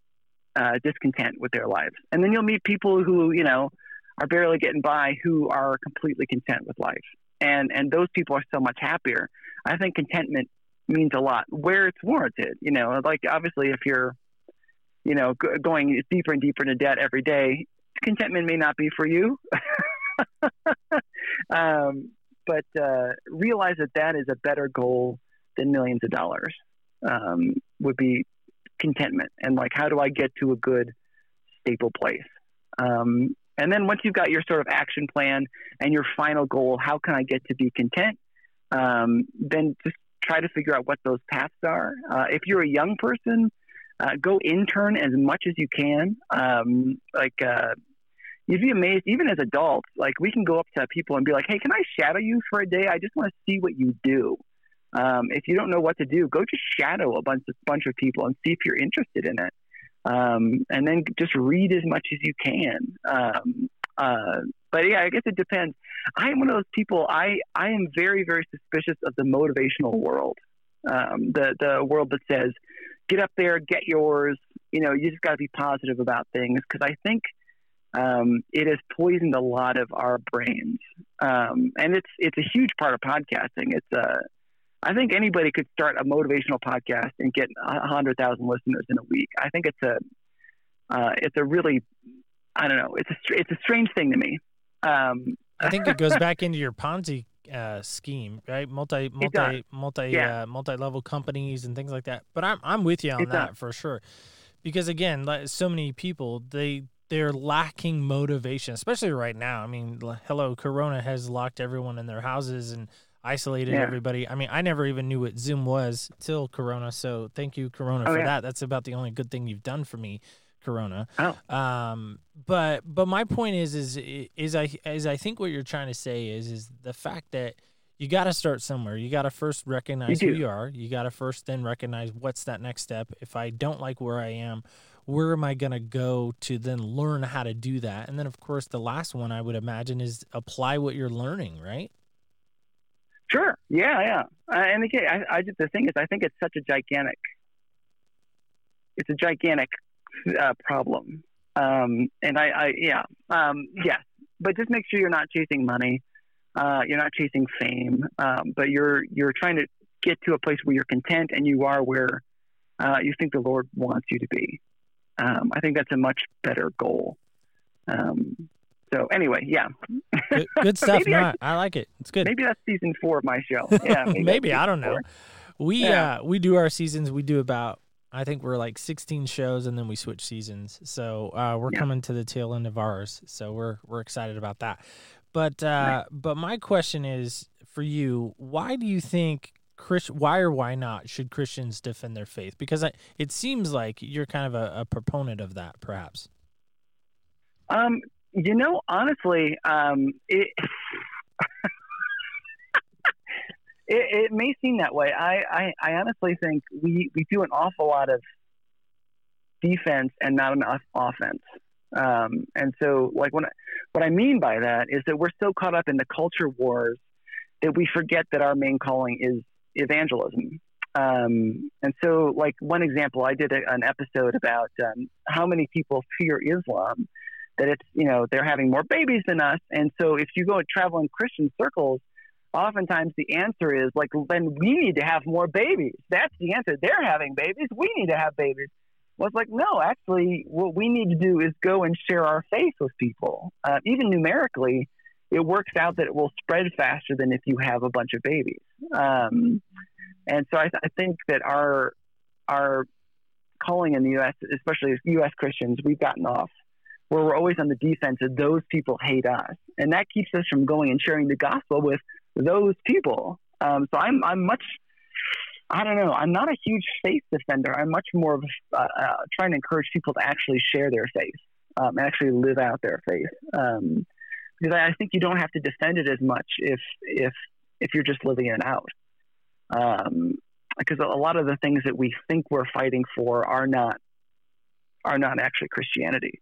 uh, discontent with their lives, and then you'll meet people who you know are barely getting by who are completely content with life, and and those people are so much happier. I think contentment means a lot where it's warranted. You know, like obviously if you're, you know, g- going deeper and deeper into debt every day, contentment may not be for you. [LAUGHS] um, but uh, realize that that is a better goal than millions of dollars. Um, would be contentment and like how do I get to a good stable place. Um, and then once you've got your sort of action plan and your final goal, how can I get to be content? Um, then just try to figure out what those paths are. Uh, if you're a young person, uh, go intern as much as you can. Um, like, uh, you'd be amazed, even as adults, like we can go up to people and be like, hey, can I shadow you for a day? I just want to see what you do. Um, if you don't know what to do, go just shadow a bunch of, bunch of people and see if you're interested in it. Um, and then just read as much as you can. Um, uh, but yeah, I guess it depends. I am one of those people. I I am very very suspicious of the motivational world, um, the the world that says, get up there, get yours. You know, you just got to be positive about things because I think um, it has poisoned a lot of our brains, um, and it's it's a huge part of podcasting. It's a uh, I think anybody could start a motivational podcast and get a hundred thousand listeners in a week. I think it's a uh, it's a really I don't know it's a it's a strange thing to me. Um, I think it goes back into your Ponzi uh, scheme, right? Multi [LAUGHS] multi multi yeah. uh, multi level companies and things like that. But I'm I'm with you on it that does. for sure, because again, like so many people they they're lacking motivation, especially right now. I mean, hello, Corona has locked everyone in their houses and isolated Yeah. everybody. I mean, I never even knew what Zoom was till Corona. So thank you, Corona, Oh, for yeah. that. That's about the only good thing you've done for me, Corona. Oh. Um, but but my point is is is I is I think what you're trying to say is is the fact that you got to start somewhere. You got to first recognize You who you are. You got to first then recognize what's that next step. If I don't like where I am, where am I going to go to then learn how to do that? And then of course the last one I would imagine is apply what you're learning, right? Sure. Yeah, yeah. Uh, and again, I, I the thing is, I think it's such a gigantic, it's a gigantic uh, problem. Um, and I, I yeah, um, yes. But just make sure you're not chasing money. Uh, you're not chasing fame. Um, but you're you're trying to get to a place where you're content and you are where uh, you think the Lord wants you to be. Um, I think that's a much better goal. Um, so anyway, yeah. Good, [LAUGHS] good stuff. No, I I, like it. It's good. Maybe that's season four of my show. [LAUGHS] Yeah, Maybe, that's I don't know. four. We Yeah. uh we do our seasons. We do about I think we're like 16 shows and then we switch seasons. So uh, we're Yeah. coming to the tail end of ours. So we're we're excited about that. But uh, but my question is for you: Why do you think Chris? Why or why not should Christians defend their faith? Because I, it seems like you're kind of a, a proponent of that, perhaps. Um, you know, honestly, um, it, [LAUGHS] it it may seem that way. I, I, I honestly think we, we do an awful lot of defense and not enough offense. Um, and so, like, when I, what I mean by that is that we're so caught up in the culture wars that we forget that our main calling is evangelism. Um, and so, like, one example, I did a, an episode about um, how many people fear Islam that it's you know they're having more babies than us. And so if you go and travel in christian circles oftentimes the answer is like then we need to have more babies. That's the answer. They're having babies. We need to have babies. Well it's like no actually what we need to do is go and share our faith with people uh, even numerically it works out that it will spread faster than if you have a bunch of babies um, and so I, I think that our our calling in the us especially as us christians we've gotten off where we're always on the defense of those people hate us, and that keeps us from going and sharing the gospel with those people. Um, so I'm I'm much I don't know I'm not a huge faith defender. I'm much more of uh, uh, trying to encourage people to actually share their faith um, and actually live out their faith. Um, because I, think you don't have to defend it as much if if if you're just living it out. Um, because a lot of the things that we think we're fighting for are not are not actually Christianity.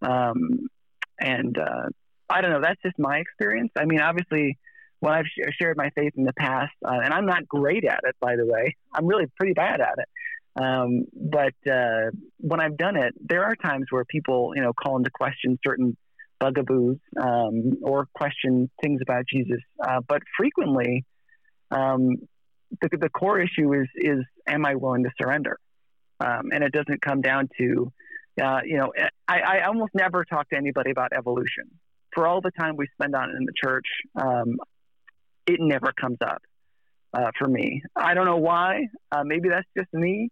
Um, and uh, I don't know. That's just my experience. I mean, obviously, when I've sh- shared my faith in the past, uh, and I'm not great at it, by the way, I'm really pretty bad at it. Um, but uh, when I've done it, there are times where people, you know, call into question certain bugaboos um, or question things about Jesus. Uh, but frequently, um, the, the core issue is is am I willing to surrender? Um, and it doesn't come down to uh, you know, I, I almost never talk to anybody about evolution. For all the time we spend on it in the church, um, it never comes up uh, for me. I don't know why. Uh, maybe that's just me.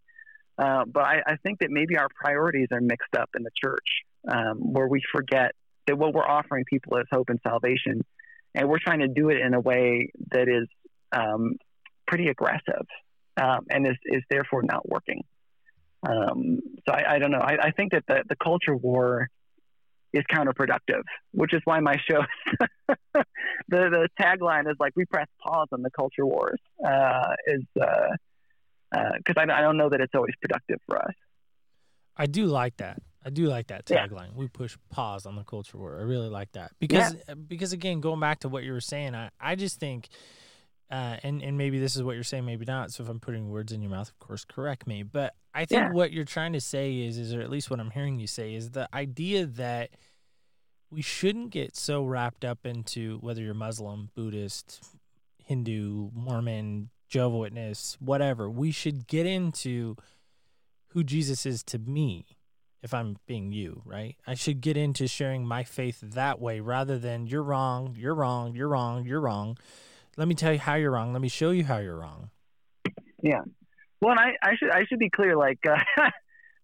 Uh, but I, I think that maybe our priorities are mixed up in the church, um, where we forget that what we're offering people is hope and salvation, and we're trying to do it in a way that is um, pretty aggressive um, and is, is therefore not working. Um, so I, I, don't know. I, I, think that the, the culture war is counterproductive, which is why my show, [LAUGHS] the, the tagline is like, we press pause on the culture wars, uh, is because uh, uh, I, I don't know that it's always productive for us. I do like that. I do like that tagline. Yeah. We push pause on the culture war. I really like that because yeah. because again, going back to what you were saying, I, I just think, uh, and and maybe this is what you're saying, maybe not. So if I'm putting words in your mouth, of course, correct me. But I think yeah. what you're trying to say is, is or at least what I'm hearing you say is the idea that we shouldn't get so wrapped up into whether you're Muslim, Buddhist, Hindu, Mormon, Jehovah Witness, whatever. We should get into who Jesus is to me if I'm being you, right? I should get into sharing my faith that way rather than you're wrong, you're wrong, you're wrong, you're wrong. Let me tell you how you're wrong. Let me show you how you're wrong. Yeah. Well, I, I should I should be clear. Like uh, [LAUGHS]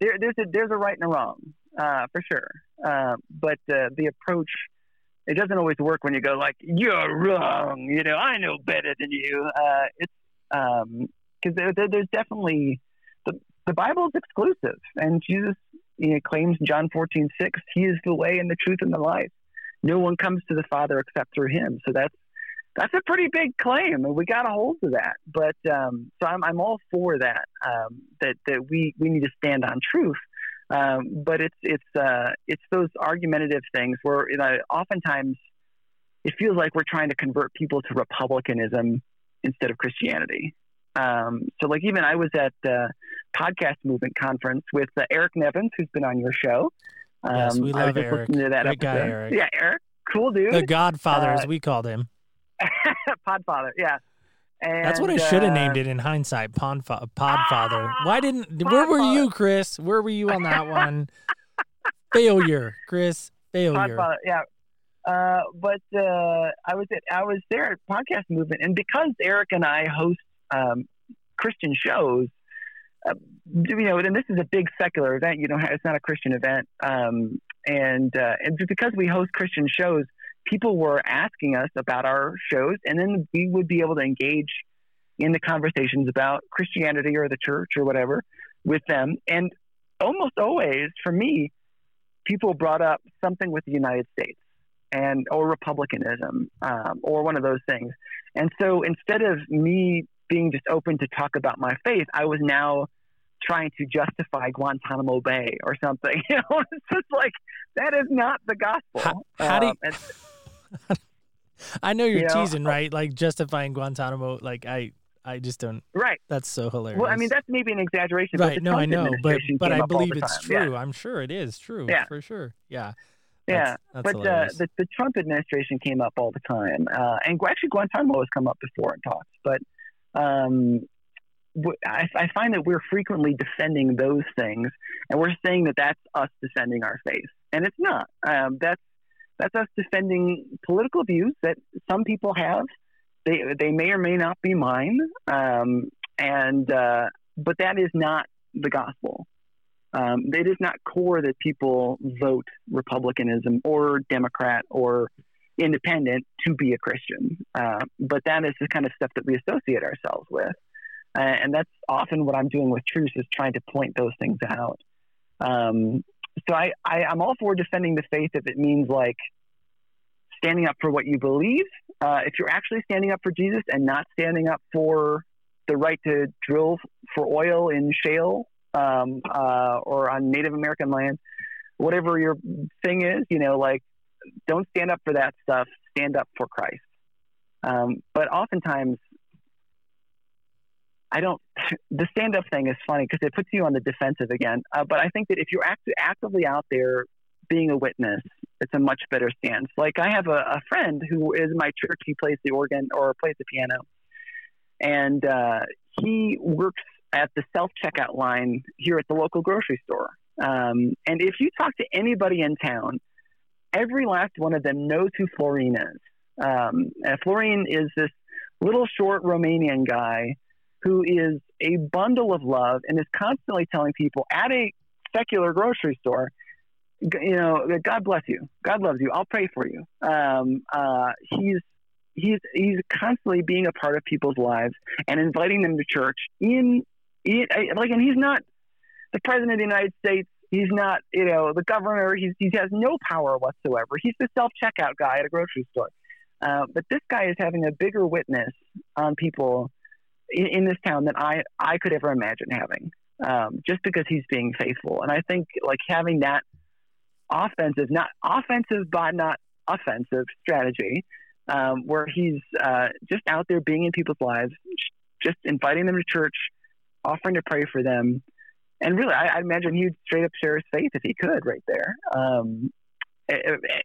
there, there's a there's a right and a wrong uh, for sure. Uh, but uh, the approach it doesn't always work when you go like you're wrong. You know, I know better than you. Uh, it's because um, there, there, there's definitely the the Bible is exclusive, and Jesus you know, claims John 14, 6, He is the way and the truth and the life. No one comes to the Father except through Him. So that's that's a pretty big claim, and we got a hold of that. But um, so I'm, I'm all for that. Um, that that we we need to stand on truth. Um, but it's it's uh, it's those argumentative things where you know, oftentimes it feels like we're trying to convert people to republicanism instead of Christianity. Um, so, like, even I was at the podcast movement conference with uh, Eric Nevins, who's been on your show. Um, yes, we love Eric. Listening To that Great guy, Eric. Yeah, Eric, cool dude. The Godfather, uh, as we called him. [LAUGHS] Podfather, yeah. And, That's what I should have uh, named it in hindsight. Podfather. Ah, Why didn't? Where were you, Chris? Where were you on that one? failure, Chris. Failure. Podfather, yeah. Uh, but uh, I was at I was there at podcast movement, and because Eric and I host um, Christian shows, uh, you know, and this is a big secular event. You know, it's not a Christian event, um, and uh, and because we host Christian shows, people were asking us about our shows, and then we would be able to engage in the conversations about Christianity or the church or whatever with them. And almost always, for me, people brought up something with the United States and or republicanism um, or one of those things. And so instead of me being just open to talk about my faith, I was now trying to justify Guantanamo Bay or something. [LAUGHS] You know, it's just like that is not the gospel. How, how um, do you, [LAUGHS] I know you're you teasing, know, right? Like justifying Guantanamo. Like I, I just don't. Right. That's so hilarious. Well, I mean, that's maybe an exaggeration. Right. No, I know, but but I believe it's true. Yeah. I'm sure it is true. Yeah. For sure. Yeah. That's, yeah, that's but uh, the the Trump administration came up all the time, uh, and actually Guantanamo has come up before in talks. But um, I, I, find that we're frequently defending those things, and we're saying that that's us defending our faith, and it's not. Um, that's that's us defending political views that some people have. They they may or may not be mine, um, and uh, but that is not the gospel. Um, it is not core that people vote Republicanism or Democrat or independent to be a Christian. Uh, but that is the kind of stuff that we associate ourselves with. Uh, and that's often what I'm doing with Truce is trying to point those things out. Um, so I, I, I'm all for defending the faith if it means like standing up for what you believe. Uh, if you're actually standing up for Jesus and not standing up for the right to drill for oil in shale um, uh, or on Native American land, whatever your thing is, you know, like don't stand up for that stuff. Stand up for Christ. Um, but oftentimes, I don't. [LAUGHS] The stand up thing is funny because it puts you on the defensive again. Uh, but I think that if you're act- actively out there being a witness, it's a much better stance. Like I have a, a friend who is my church. He plays the organ or plays the piano, and uh, he works at the self checkout line here at the local grocery store. Um, and if you talk to anybody in town, every last one of them knows who Florin is. Um, Florin is this little short Romanian guy who is a bundle of love and is constantly telling people at a secular grocery store, you know, God bless you, God loves you, I'll pray for you. Um, uh, he's he's he's constantly being a part of people's lives and inviting them to church in, in like, and he's not the president of the United States. He's not, you know, the governor. He's, he has no power whatsoever. He's the self checkout guy at a grocery store. Uh, but this guy is having a bigger witness on people in, in this town than I, I could ever imagine having, um, just because he's being faithful. And I think like having that offensive, not offensive, but not offensive strategy, um, where he's uh, just out there being in people's lives, just inviting them to church, offering to pray for them. And really, I, I imagine he'd straight up share his faith if he could right there. Um, it, it,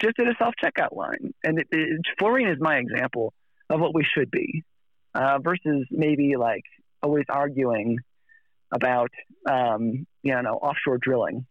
just at a self checkout line. And it, it, Florin is my example of what we should be uh, versus maybe like always arguing about, um, you know, offshore drilling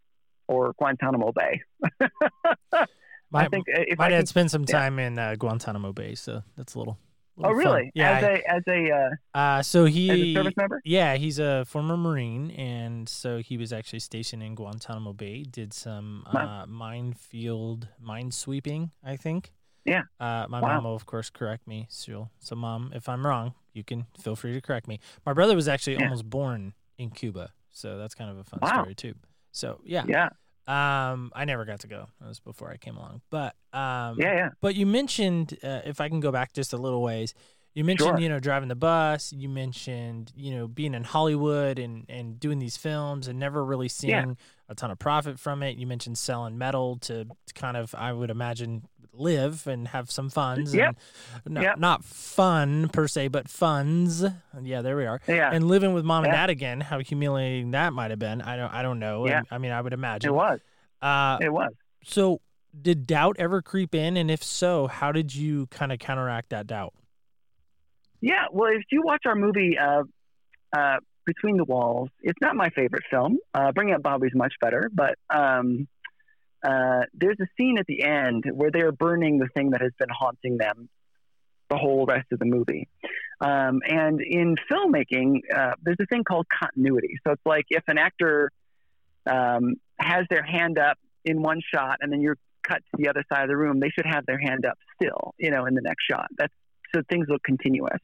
or Guantanamo Bay. [LAUGHS] My, I think if my I dad can, spent some yeah. time in uh, Guantanamo Bay, so that's a little. Oh fun. really? Yeah. As a as a uh, uh, so as a he. service member? Yeah, he's a former Marine, and so he was actually stationed in Guantanamo Bay. Did some Wow. uh, minefield mine sweeping, I think. Yeah. Uh, my Wow. mom will, of course, correct me. So, so, mom, if I'm wrong, you can feel free to correct me. My brother was actually Yeah. almost born in Cuba, so that's kind of a fun Wow. story too. So, yeah. Yeah, Um, I never got to go. That was before I came along. But um, yeah, yeah. but you mentioned, uh, if I can go back just a little ways, you mentioned, Sure. you know, driving the bus. You mentioned, you know, being in Hollywood and, and doing these films and never really seeing Yeah. a ton of profit from it. You mentioned selling metal to, to kind of, I would imagine, live and have some funds. Yep. And not, Yep. not fun per se, but funds. Yeah, there we are. Yeah, And living with mom and dad again, how humiliating that might have been. I don't, I don't know. Yeah. I, I mean, I would imagine. it was. Uh, It was. so, did doubt ever creep in? And if so, how did you kind of counteract that doubt? Yeah, well, if you watch our movie uh, uh, Between the Walls, it's not my favorite film. Uh, Bringing Up Bobby's much better, but um, uh, there's a scene at the end where they're burning the thing that has been haunting them the whole rest of the movie. Um, and in filmmaking, uh, there's a thing called continuity. So it's like if an actor um, has their hand up in one shot and then you're cut to the other side of the room, they should have their hand up still, you know, in the next shot. That's so things look continuous.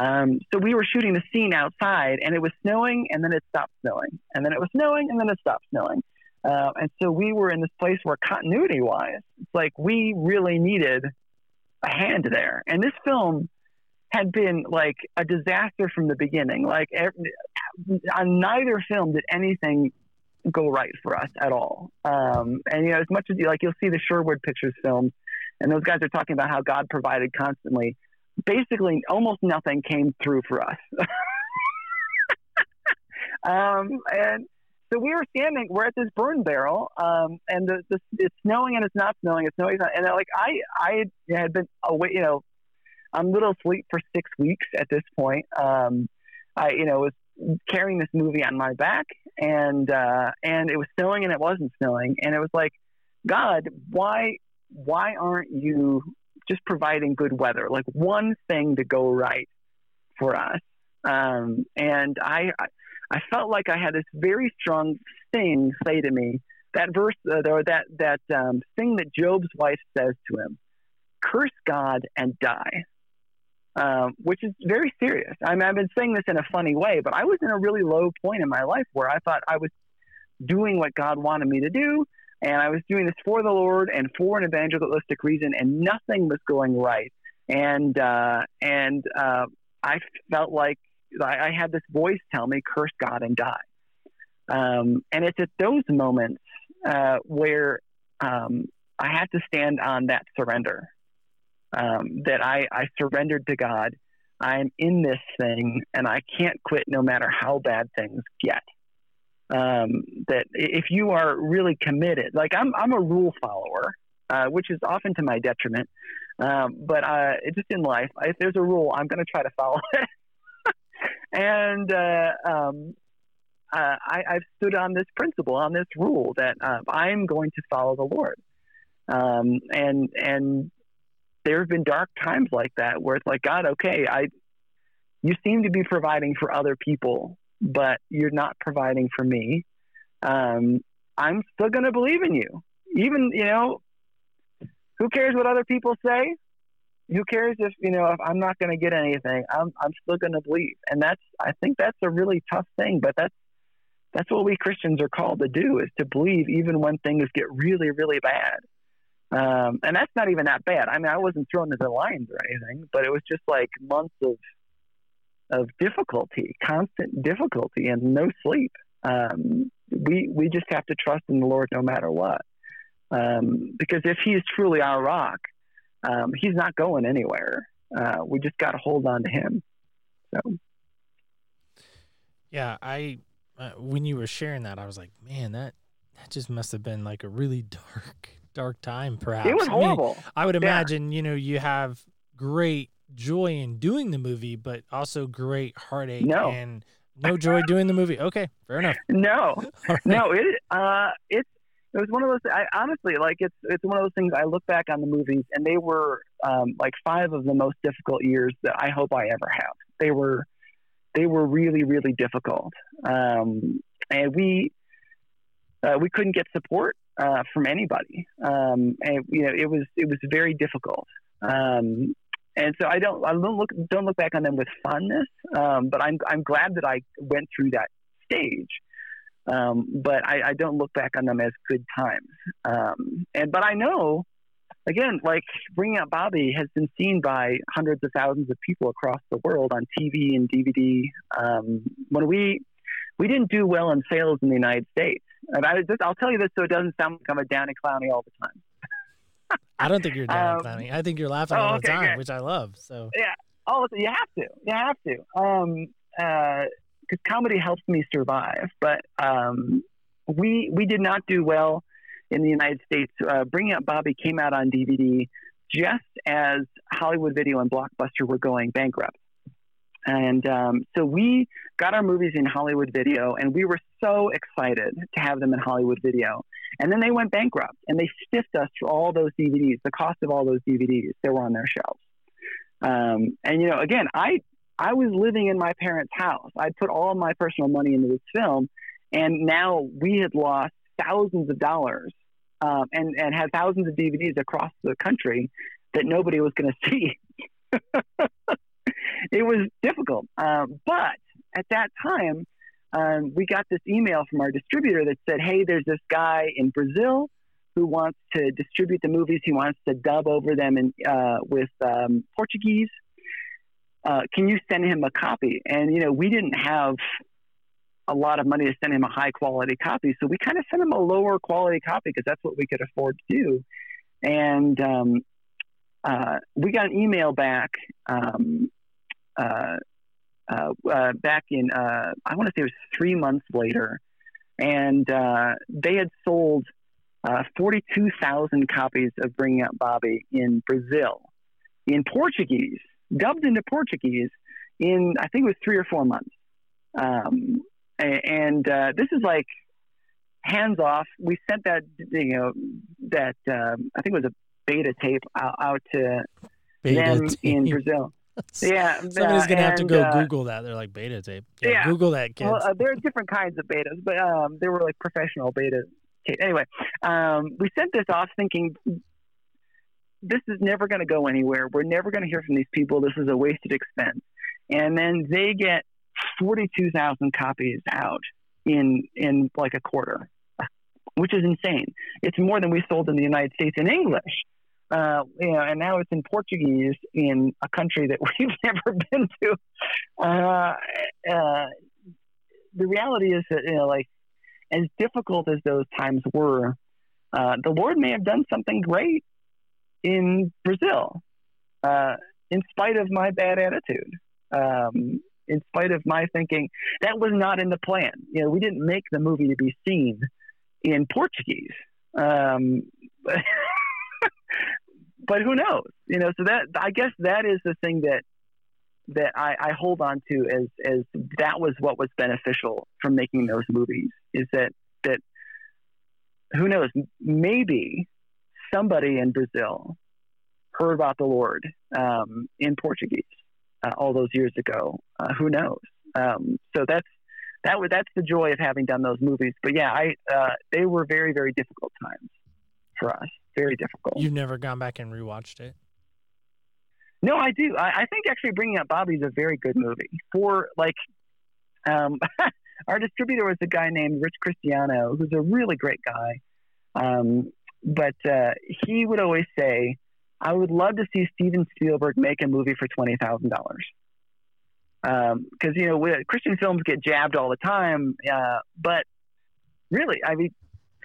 Um, so we were shooting the scene outside, and it was snowing, and then it stopped snowing, and then it was snowing, and then it stopped snowing. Uh, and so we were in this place where continuity-wise, it's like we really needed a hand there. And this film had been like a disaster from the beginning. Like every, on neither film did anything go right for us at all. Um, and you know, as much as you like, you'll see the Sherwood Pictures films, and those guys are talking about how God provided constantly. Basically, almost nothing came through for us. [LAUGHS] um, and so we were standing, we're at this burn barrel, um, and the, the, it's snowing and it's not snowing, it's snowing, it's not, and like I, I had been away, you know, I'm little sleep for six weeks at this point. Um, I, you know, was carrying this movie on my back, and uh, and it was snowing and it wasn't snowing, and it was like, God, why, why aren't you just providing good weather, like one thing to go right for us? Um, and I, I, I felt like I had this very strong thing say to me that verse, uh, or that that um, thing that Job's wife says to him: "Curse God and die." Um, which is very serious. I mean, I've been saying this in a funny way, but I was in a really low point in my life where I thought I was doing what God wanted me to do, and I was doing this for the Lord and for an evangelistic reason, and nothing was going right. And uh, and uh, I felt like I, I had this voice tell me, "Curse God and die." Um, and it's at those moments uh, where um, I had to stand on that surrender. Um, that I, I surrendered to God. I'm in this thing, and I can't quit no matter how bad things get. Um, that if you are really committed, like I'm, I'm a rule follower, uh, which is often to my detriment. Um, but uh, just in life, if there's a rule, I'm going to try to follow [LAUGHS] it. And uh, um, uh, I, I've stood on this principle, on this rule that uh, I'm going to follow the Lord. Um, and and there have been dark times like that where it's like, God, okay, I, you seem to be providing for other people, but you're not providing for me. Um, I'm still going to believe in you. Even, you know, who cares what other people say? Who cares if, you know, if I'm not going to get anything, I'm, I'm still going to believe. And that's, I think that's a really tough thing, but that's, that's what we Christians are called to do is to believe even when things get really, really bad. Um, and that's not even that bad. I mean, I wasn't thrown to the lions or anything, but it was just like months of of difficulty, constant difficulty, and no sleep. Um, we we just have to trust in the Lord no matter what, um, because if He's truly our rock, um, He's not going anywhere. Uh, we just got to hold on to Him. So, yeah, I uh, when you were sharing that, I was like, man, that that just must have been like a really dark dark time. Perhaps it was I mean, horrible. I would Yeah. imagine, you know, you have great joy in doing the movie, but also great heartache No. and no joy doing the movie. Okay, fair enough. no, [LAUGHS] right. no, it uh, it's it was one of those. I honestly like it's it's one of those things. I look back on the movies, and they were um, like five of the most difficult years that I hope I ever have. They were they were really really difficult, um, and we uh, we couldn't get support uh, from anybody, um, and you know it was it was very difficult. Um, and so I don't I don't look don't look back on them with fondness, um, but I'm I'm glad that I went through that stage. Um, but I, I don't look back on them as good times. Um, and but I know, again, like bringing out Bobby has been seen by hundreds of thousands of people across the world on TV and DVD. Um, when we we didn't do well in sales in the United States, and I just, I'll tell you this so it doesn't sound like I'm a Downey clowny all the time. [LAUGHS] I don't think you're down, Um, Clowny. I think you're laughing oh, all the okay, time, which I love. So yeah, Oh, you have to. You have to. Um, because comedy helps me survive. But um, we we did not do well in the United States. Uh, Bringing Up Bobby came out on DVD just as Hollywood Video and Blockbuster were going bankrupt. And um, so we got our movies in Hollywood Video, and we were so excited to have them in Hollywood Video. And then they went bankrupt, and they stiffed us for all those DVDs, the cost of all those DVDs that were on their shelves. Um, and you know, again, I I was living in my parents' house. I put all my personal money into this film, and now we had lost thousands of dollars um, and and had thousands of DVDs across the country that nobody was going [LAUGHS] to see. it was difficult, um, but at that time, um, we got this email from our distributor that said, "Hey, there's this guy in Brazil." Who wants to distribute the movies? He wants to dub over them in, uh, with um, Portuguese uh, can you send him a copy? And, you know, we didn't have a lot of money to send him a high quality copy. So we kind of sent him a lower quality copy because that's what we could afford to do. And um, uh, we got an email back um, uh, uh, uh, back in, uh, I want to say it was three months later. And they had sold uh, 42,000 copies of Bringing Out Bobby in Brazil in Portuguese dubbed into Portuguese in I think it was three or four months. Um, and uh, this is like hands off. We sent that you know that um, I think it was a beta tape out, out to beta them [LAUGHS] in. Brazil. Yeah, Somebody's uh, gonna have to and, go uh, Google that. They're like beta tape. Yeah, yeah. Google that, kids. Well, uh, there are different kinds of betas, but um, they were like professional beta. tape. Anyway, um, we sent this off thinking this is never going to go anywhere. We're never going to hear from these people. This is a wasted expense. And then they get 42,000 copies out in in like a quarter, which is insane. It's more than we sold in the United States in English. Uh, you know, and now it's in Portuguese in a country that [LAUGHS] we've never been to. Uh, uh, the reality is that you know, like as difficult as those times were, uh, the Lord may have done something great in Brazil, uh, in spite of my bad attitude. Um, in spite of my thinking that was not in the plan. You know, we didn't make the movie to be seen in Portuguese. Um, [LAUGHS] but who knows? You know, so that I guess that is the thing that that I, I hold on to as as that was what was beneficial from making those movies is that that who knows maybe somebody in Brazil heard about the Lord um, in Portuguese uh, all those years ago. Uh, who knows? Um, so that's that was that's the joy of having done those movies. But yeah, I uh, they were very very difficult times for us. Very difficult. You've never gone back and rewatched it. No, I do. I, I think actually bringing up Bobby is a very good movie for like. Um, [LAUGHS] our distributor was a guy named Rich Christiano, who's a really great guy. Um, but uh, he would always say, "I would love to see Steven Spielberg make a movie for twenty thousand dollars." Because you know, we, Christian films get jabbed all the time, uh, but really, I mean,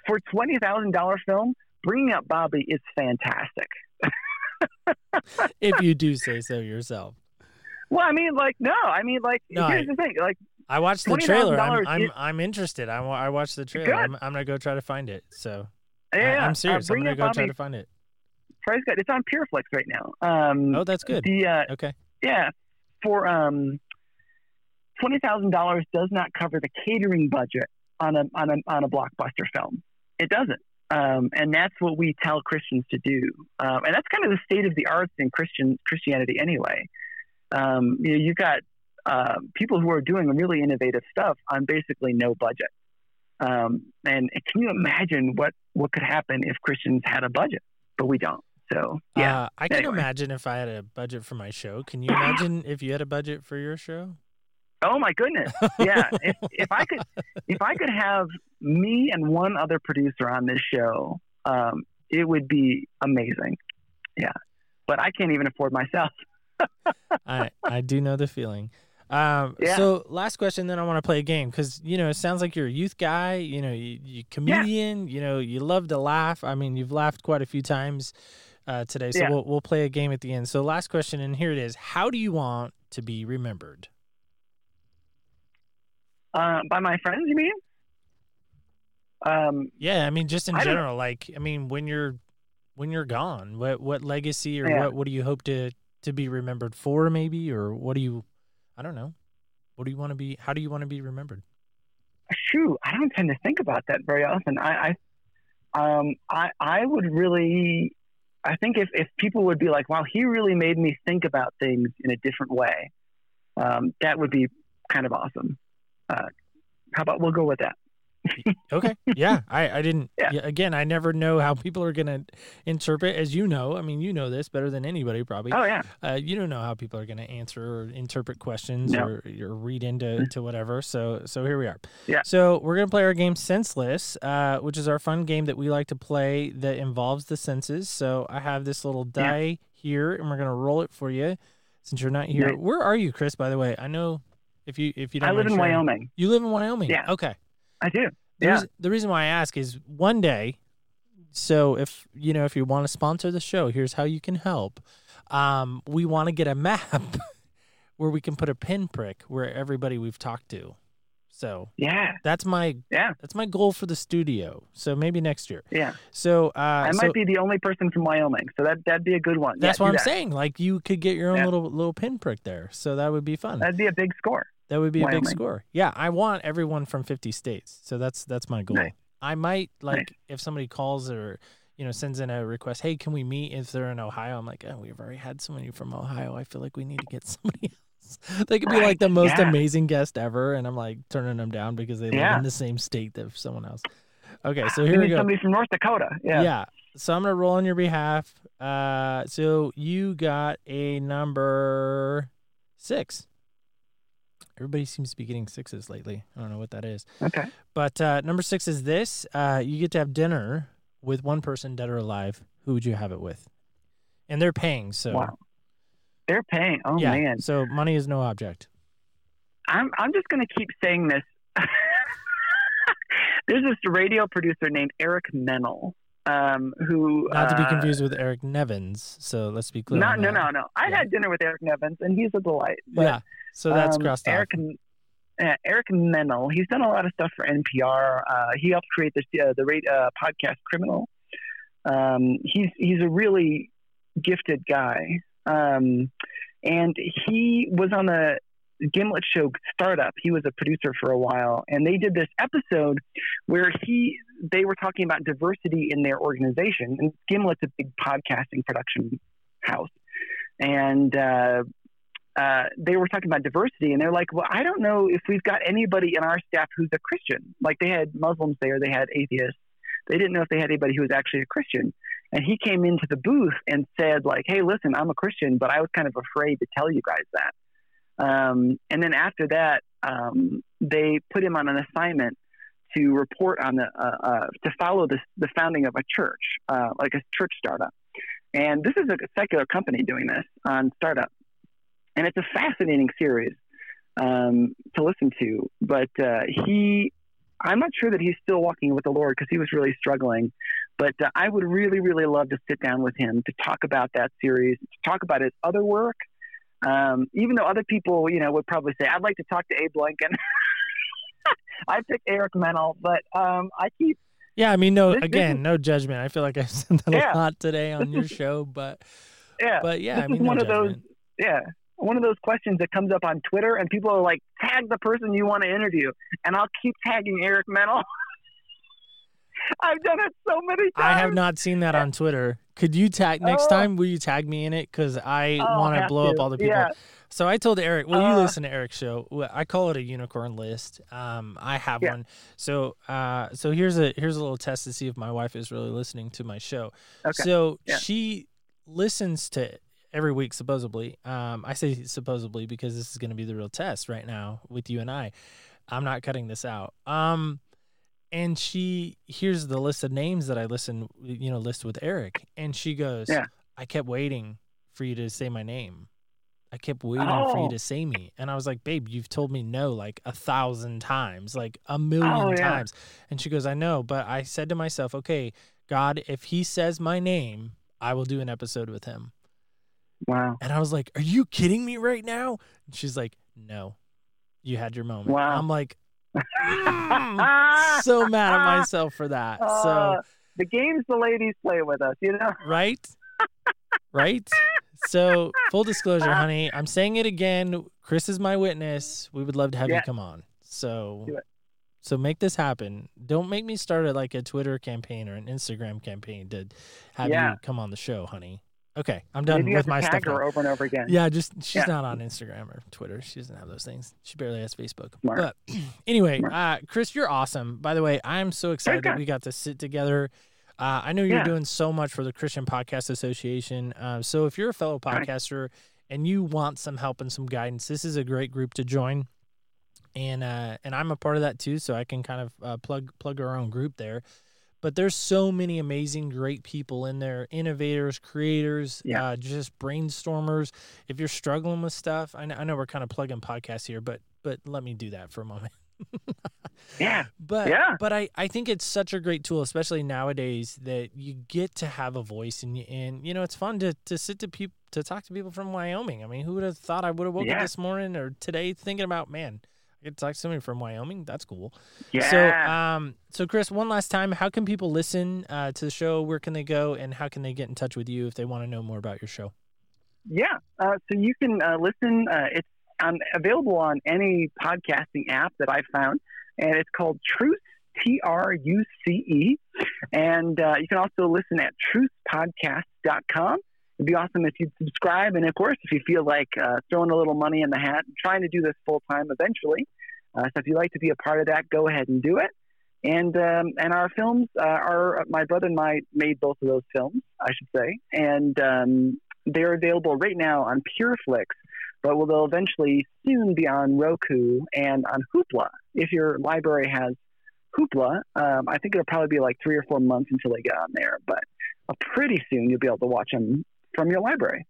for twenty thousand dollar film, bringing up Bobby is fantastic. [LAUGHS] if you do say so yourself. Well, I mean, like, no, I mean, like, No, here's I- the thing, like, I watched the trailer. I'm I'm, is- I'm interested. I, I watched the trailer. I'm, I'm gonna go try to find it. So I- yeah, I'm uh, serious. I'm gonna go try Bobby. to find it. Price Cut. It's on PureFlix right now. Um, Oh, that's good. The uh, Okay. yeah, for um, twenty thousand dollars does not cover the catering budget on a on a on a blockbuster film. It doesn't, um, and that's what we tell Christians to do. Um, and that's kind of the state of the arts in Christian Christianity anyway. Um, you know, you've got uh, people who are doing really innovative stuff on basically no budget. Um, and can you imagine what what could happen if Christians had a budget? But we don't. So yeah, Uh, I can imagine if I had a budget for my show. Can you [LAUGHS] imagine if you had a budget for your show? Oh my goodness. Yeah. if, if I could, if I could have me and one other producer on this show, um, it would be amazing. Yeah. But I can't even afford myself. [LAUGHS] I I do know the feeling. Um, Yeah. So last question, then I want to play a game because you know it sounds like you're a youth guy. You know, you, you comedian. You know, you love to laugh. I mean, you've laughed quite a few times uh, today. So Yeah. we'll we'll play a game at the end. So last question, and here it is: How do you want to be remembered? Uh, by my friends, you mean? Um, Yeah, I mean, just in I general. Like, I mean, when you're when you're gone, what what legacy or Yeah. what what do you hope to to be remembered for? Maybe, or what do you? I don't know. What do you want to be? How do you want to be remembered? shoot, I don't tend to think about that very often. I, I, um, I, I would really, I think if, if people would be like, wow, he really made me think about things in a different way, um, that would be kind of awesome. Uh, how about we'll go with that? Okay. Yeah. I, I didn't. [LAUGHS] Yeah. Yeah. Again, I never know how people are going to interpret, as you know. I mean, you know this better than anybody, probably. Oh yeah, Uh, you don't know how people are going to answer or interpret questions No. or, or read into to whatever. So, so here we are. Yeah. So we're going to play our game Senseless, uh, which is our fun game that we like to play that involves the senses. So I have this little Yeah. die here, and we're going to roll it for you. Since you're not here, Nice. where are you, Chris? By the way, I know if you if you don't I live in sharing- Wyoming. You live in Wyoming. Yeah. Okay. I do. The, Yeah. reason, the reason why I ask is one day, so if you know if you want to sponsor the show, here's how you can help. Um, we want to get a map [LAUGHS] where we can put a pinprick where everybody we've talked to. So Yeah, that's my yeah, that's my goal for the studio. So maybe next year. yeah. So uh, I so might be the only person from Wyoming, so that that'd be a good one. that's yeah, what I'm that. saying. Like you could get your own Yeah. little little pinprick there. So that would be fun. That'd be a big score. That would be a big score. Yeah, I want everyone from 50 states. So that's that's my goal. Nice. I might like Nice. if somebody calls or you know sends in a request, "Hey, can we meet if they're in Ohio?" I'm like, "Oh, we've already had somebody from Ohio. I feel like we need to get [LAUGHS] somebody else." They could be like the most yeah. amazing guest ever and I'm like turning them down because they live in the same state as someone else. Okay, so here we go. somebody from North Dakota. Yeah. Yeah. So I'm gonna roll on your behalf. Uh, so you got a number six. Everybody seems to be getting sixes lately. I don't know what that is. Okay. But uh, number six is this: uh, you get to have dinner with one person, dead or alive. Who would you have it with? And they're paying, so Wow. They're paying. Oh yeah. man. So money is no object. I'm I'm just gonna keep saying this. [LAUGHS] There's this radio producer named Eric Mennel, um, who Not to be uh, confused with Eric Nevins. So let's be clear. No, no, no, no. I Yeah. had dinner with Eric Nevins, and he's a delight. But, yeah. So that's um, crossed Eric, off. uh, Eric Mennel. He's done a lot of stuff for NPR. Uh, he helped create this uh, the rate, uh, podcast Criminal. Um, he's he's a really gifted guy, um, and he was on the Gimlet show Startup. He was a producer for a while, and they did this episode where he they were talking about diversity in their organization. And Gimlet's a big podcasting production house, and uh, uh, they were talking about diversity, and they're like, "Well, I don't know if we've got anybody in our staff who's a Christian. Like they had Muslims there, they had atheists. They didn't know if they had anybody who was actually a Christian." And he came into the booth and said, "Like, hey, listen, I'm a Christian, but I was kind of afraid to tell you guys that." Um, and then after that, um, they put him on an assignment to report on the uh, uh, to follow the the founding of a church, uh, like a church startup. And this is a secular company doing this on startup, and it's a fascinating series um, to listen to. But uh, he, I'm not sure that he's still walking with the Lord because he was really struggling. But uh, I would really, really love to sit down with him to talk about that series, to talk about his other work. Um, even though other people, you know, would probably say, "I'd like to talk to Abe Lincoln." [LAUGHS] I picked Eric Mennel, but um, I keep Yeah, I mean, no, This- this again, is- no judgment. I feel like I've said that Yeah. a lot today on your show, but yeah. but yeah, this I mean, is no one of those yeah one of those questions that comes up on Twitter, and people are like, "Tag the person you want to interview," and I'll keep tagging Eric Mennel. [LAUGHS] I've done it so many times. I have not seen that on Twitter. Could you tag next Oh. time? Will you tag me in it? Because I Oh, want to blow up all the people. Yeah. So I told Eric. Well, you Uh, listen to Eric's show. I call it a unicorn list. Um, I have Yeah. one. So uh, so here's a here's a little test to see if my wife is really listening to my show. Okay. So Yeah. she listens to every week supposedly. Um, I say supposedly because this is going to be the real test right now with you and I. I'm not cutting this out. Um, and she hears the list of names that I listen, you know, list with Eric, and she goes, Yeah. "I kept waiting for you to say my name. I kept waiting for you Oh. to say me." And I was like, "Babe, you've told me no like a thousand times, like a oh, million Oh, yeah. times." And she goes, "I know, but I said to myself, okay, God, if He says my name, I will do an episode with Him." Wow. And I was like, "Are you kidding me right now?" And she's like, "No, you had your moment." Wow. I'm like, "Mm, [LAUGHS] so mad at myself for that. Uh, so the games the ladies play with us, you know. right, right. So full disclosure, honey, I'm saying it again. Chris is my witness. We would love to have you come on. So. So make this happen. Don't make me start a, like a Twitter campaign or an Instagram campaign to have Yeah. you come on the show, honey. Okay, I'm done Maybe with my stuff. her now. over and over again. Yeah, just she's Yeah. not on Instagram or Twitter. She doesn't have those things. She barely has Facebook. Smart. But [CLEARS THROAT] anyway, uh, Chris, you're awesome. By the way, I'm so excited that we got to sit together. Uh, I know you're Yeah. doing so much for the Christian Podcast Association. Uh, so if you're a fellow Right. podcaster and you want some help and some guidance, this is a great group to join. And uh, and I'm a part of that too, so I can kind of uh, plug plug our own group there. But there's so many amazing, great people in there, innovators, creators, Yeah. uh, just brainstormers. If you're struggling with stuff, I know, I know we're kind of plugging podcasts here, but but let me do that for a moment. [LAUGHS] Yeah. But Yeah. but I, I think it's such a great tool, especially nowadays, that you get to have a voice and you, and you know it's fun to to sit to people to talk to people from Wyoming. I mean, who would have thought I would have woken Yeah. this morning or today thinking about man, I get to talk to somebody from Wyoming. That's cool. Yeah. So um so Chris, one last time, how can people listen uh, to the show? Where can they go, and how can they get in touch with you if they want to know more about your show? Yeah. Uh, so you can uh, listen. Uh, it's um, available on any podcasting app that I've found, and it's called Truce. T R U C E. And uh, you can also listen at trucepodcast.com. It'd be awesome if you'd subscribe. And of course, if you feel like uh, throwing a little money in the hat, and trying to do this full time eventually. Uh, so if you'd like to be a part of that, go ahead and do it. And um, and our films uh, are my brother and I made both of those films, I should say, and um, they're available right now on PureFlix, but will they'll eventually soon be on Roku and on Hoopla. If your library has Hoopla, um, I think it'll probably be like three or four months until they get on there, but uh, pretty soon you'll be able to watch them from your library.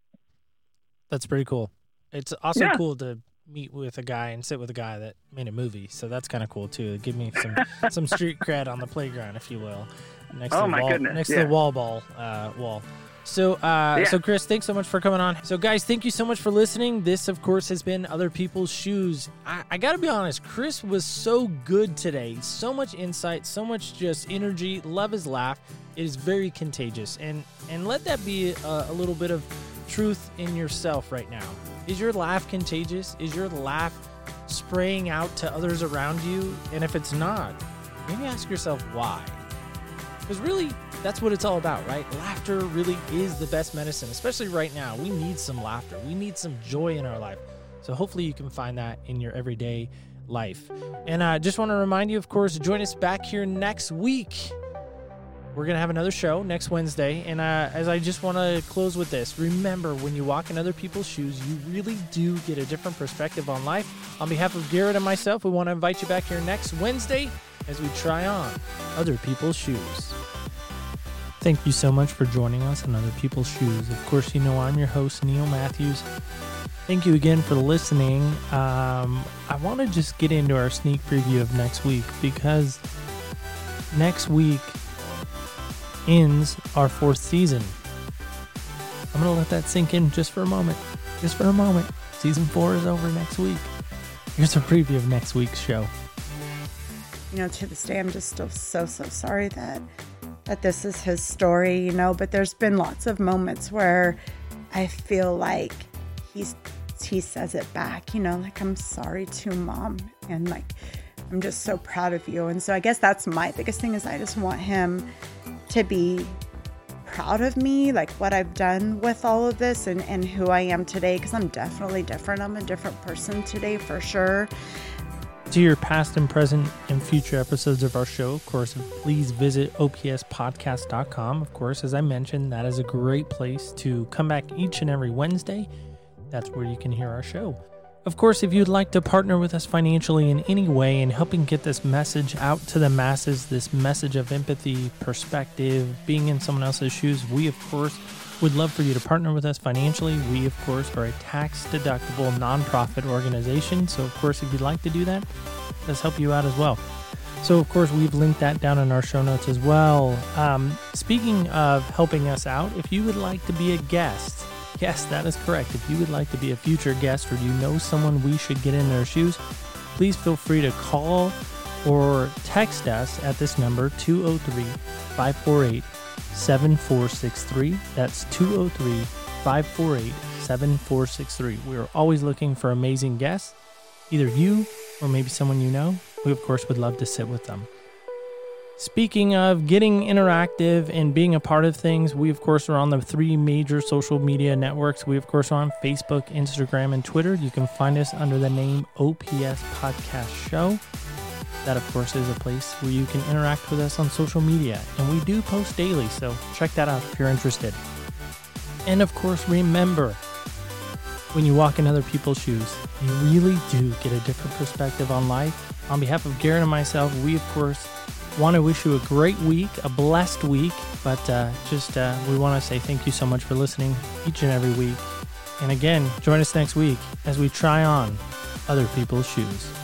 That's pretty cool. It's also Yeah. cool to meet with a guy and sit with a guy that made a movie. So that's kind of cool too. Give me some [LAUGHS] some street cred on the playground, if you will. Next Oh, to the my wall, goodness, next to the wall ball uh, wall. So, uh, Yeah. so Chris, thanks so much for coming on. So, guys, thank you so much for listening. This, of course, has been Other People's Shoes. I, I got to be honest, Chris was so good today. So much insight, so much just energy. Love his laugh. It is very contagious, and and let that be a, a little bit of truth in yourself right now. Is your laugh contagious? Is your laugh spraying out to others around you? And if it's not, maybe ask yourself why. Because really, that's what it's all about, right? Laughter really is the best medicine, especially right now. We need some laughter, we need some joy in our life. So hopefully, you can find that in your everyday life. And I uh, just want to remind you, of course, join us back here next week. We're going to have another show next Wednesday. And uh, as I just want to close with this, remember when you walk in other people's shoes, you really do get a different perspective on life. On behalf of Garrett and myself, we want to invite you back here next Wednesday as we try on other people's shoes. Thank you so much for joining us on Other People's Shoes. Of course, you know I'm your host, Neil Matthews. Thank you again for listening. Um, I want to just get into our sneak preview of next week because next week ends our fourth season. I'm going to let that sink in just for a moment. Just for a moment. Season four is over next week. Here's a preview of next week's show. You know, to this day, I'm just still so, so sorry that that this is his story, you know, but there's been lots of moments where I feel like he's he says it back, you know, like I'm sorry to mom and like I'm just so proud of you. And so I guess that's my biggest thing is I just want him to be proud of me, like what I've done with all of this and, and who I am today, because I'm definitely different. I'm a different person today for sure to your past and present and future episodes of our show, of course, please visit opspodcast.com. Of course, as I mentioned, that is a great place to come back each and every Wednesday. That's where you can hear our show. Of course, if you'd like to partner with us financially in any way in helping get this message out to the masses, this message of empathy, perspective, being in someone else's shoes, we, of course, would love for you to partner with us financially. We, of course, are a tax deductible nonprofit organization. So, of course, if you'd like to do that, let's help you out as well. So, of course, we've linked that down in our show notes as well. Um, speaking of helping us out, if you would like to be a guest, [LAUGHS] yes, that is correct. If you would like to be a future guest or you know someone we should get in their shoes, please feel free to call or text us at this number 203 548 7463. That's 203 548 7463. We are always looking for amazing guests, either you or maybe someone you know. We, of course, would love to sit with them. Speaking of getting interactive and being a part of things, we, of course, are on the three major social media networks. We, of course, are on Facebook, Instagram, and Twitter. You can find us under the name OPS Podcast Show. That, of course, is a place where you can interact with us on social media. And we do post daily, so check that out if you're interested. And, of course, remember when you walk in other people's shoes, you really do get a different perspective on life. On behalf of Garrett and myself, we, of course, want to wish you a great week, a blessed week. But uh, just uh, we want to say thank you so much for listening each and every week. And again, join us next week as we try on other people's shoes.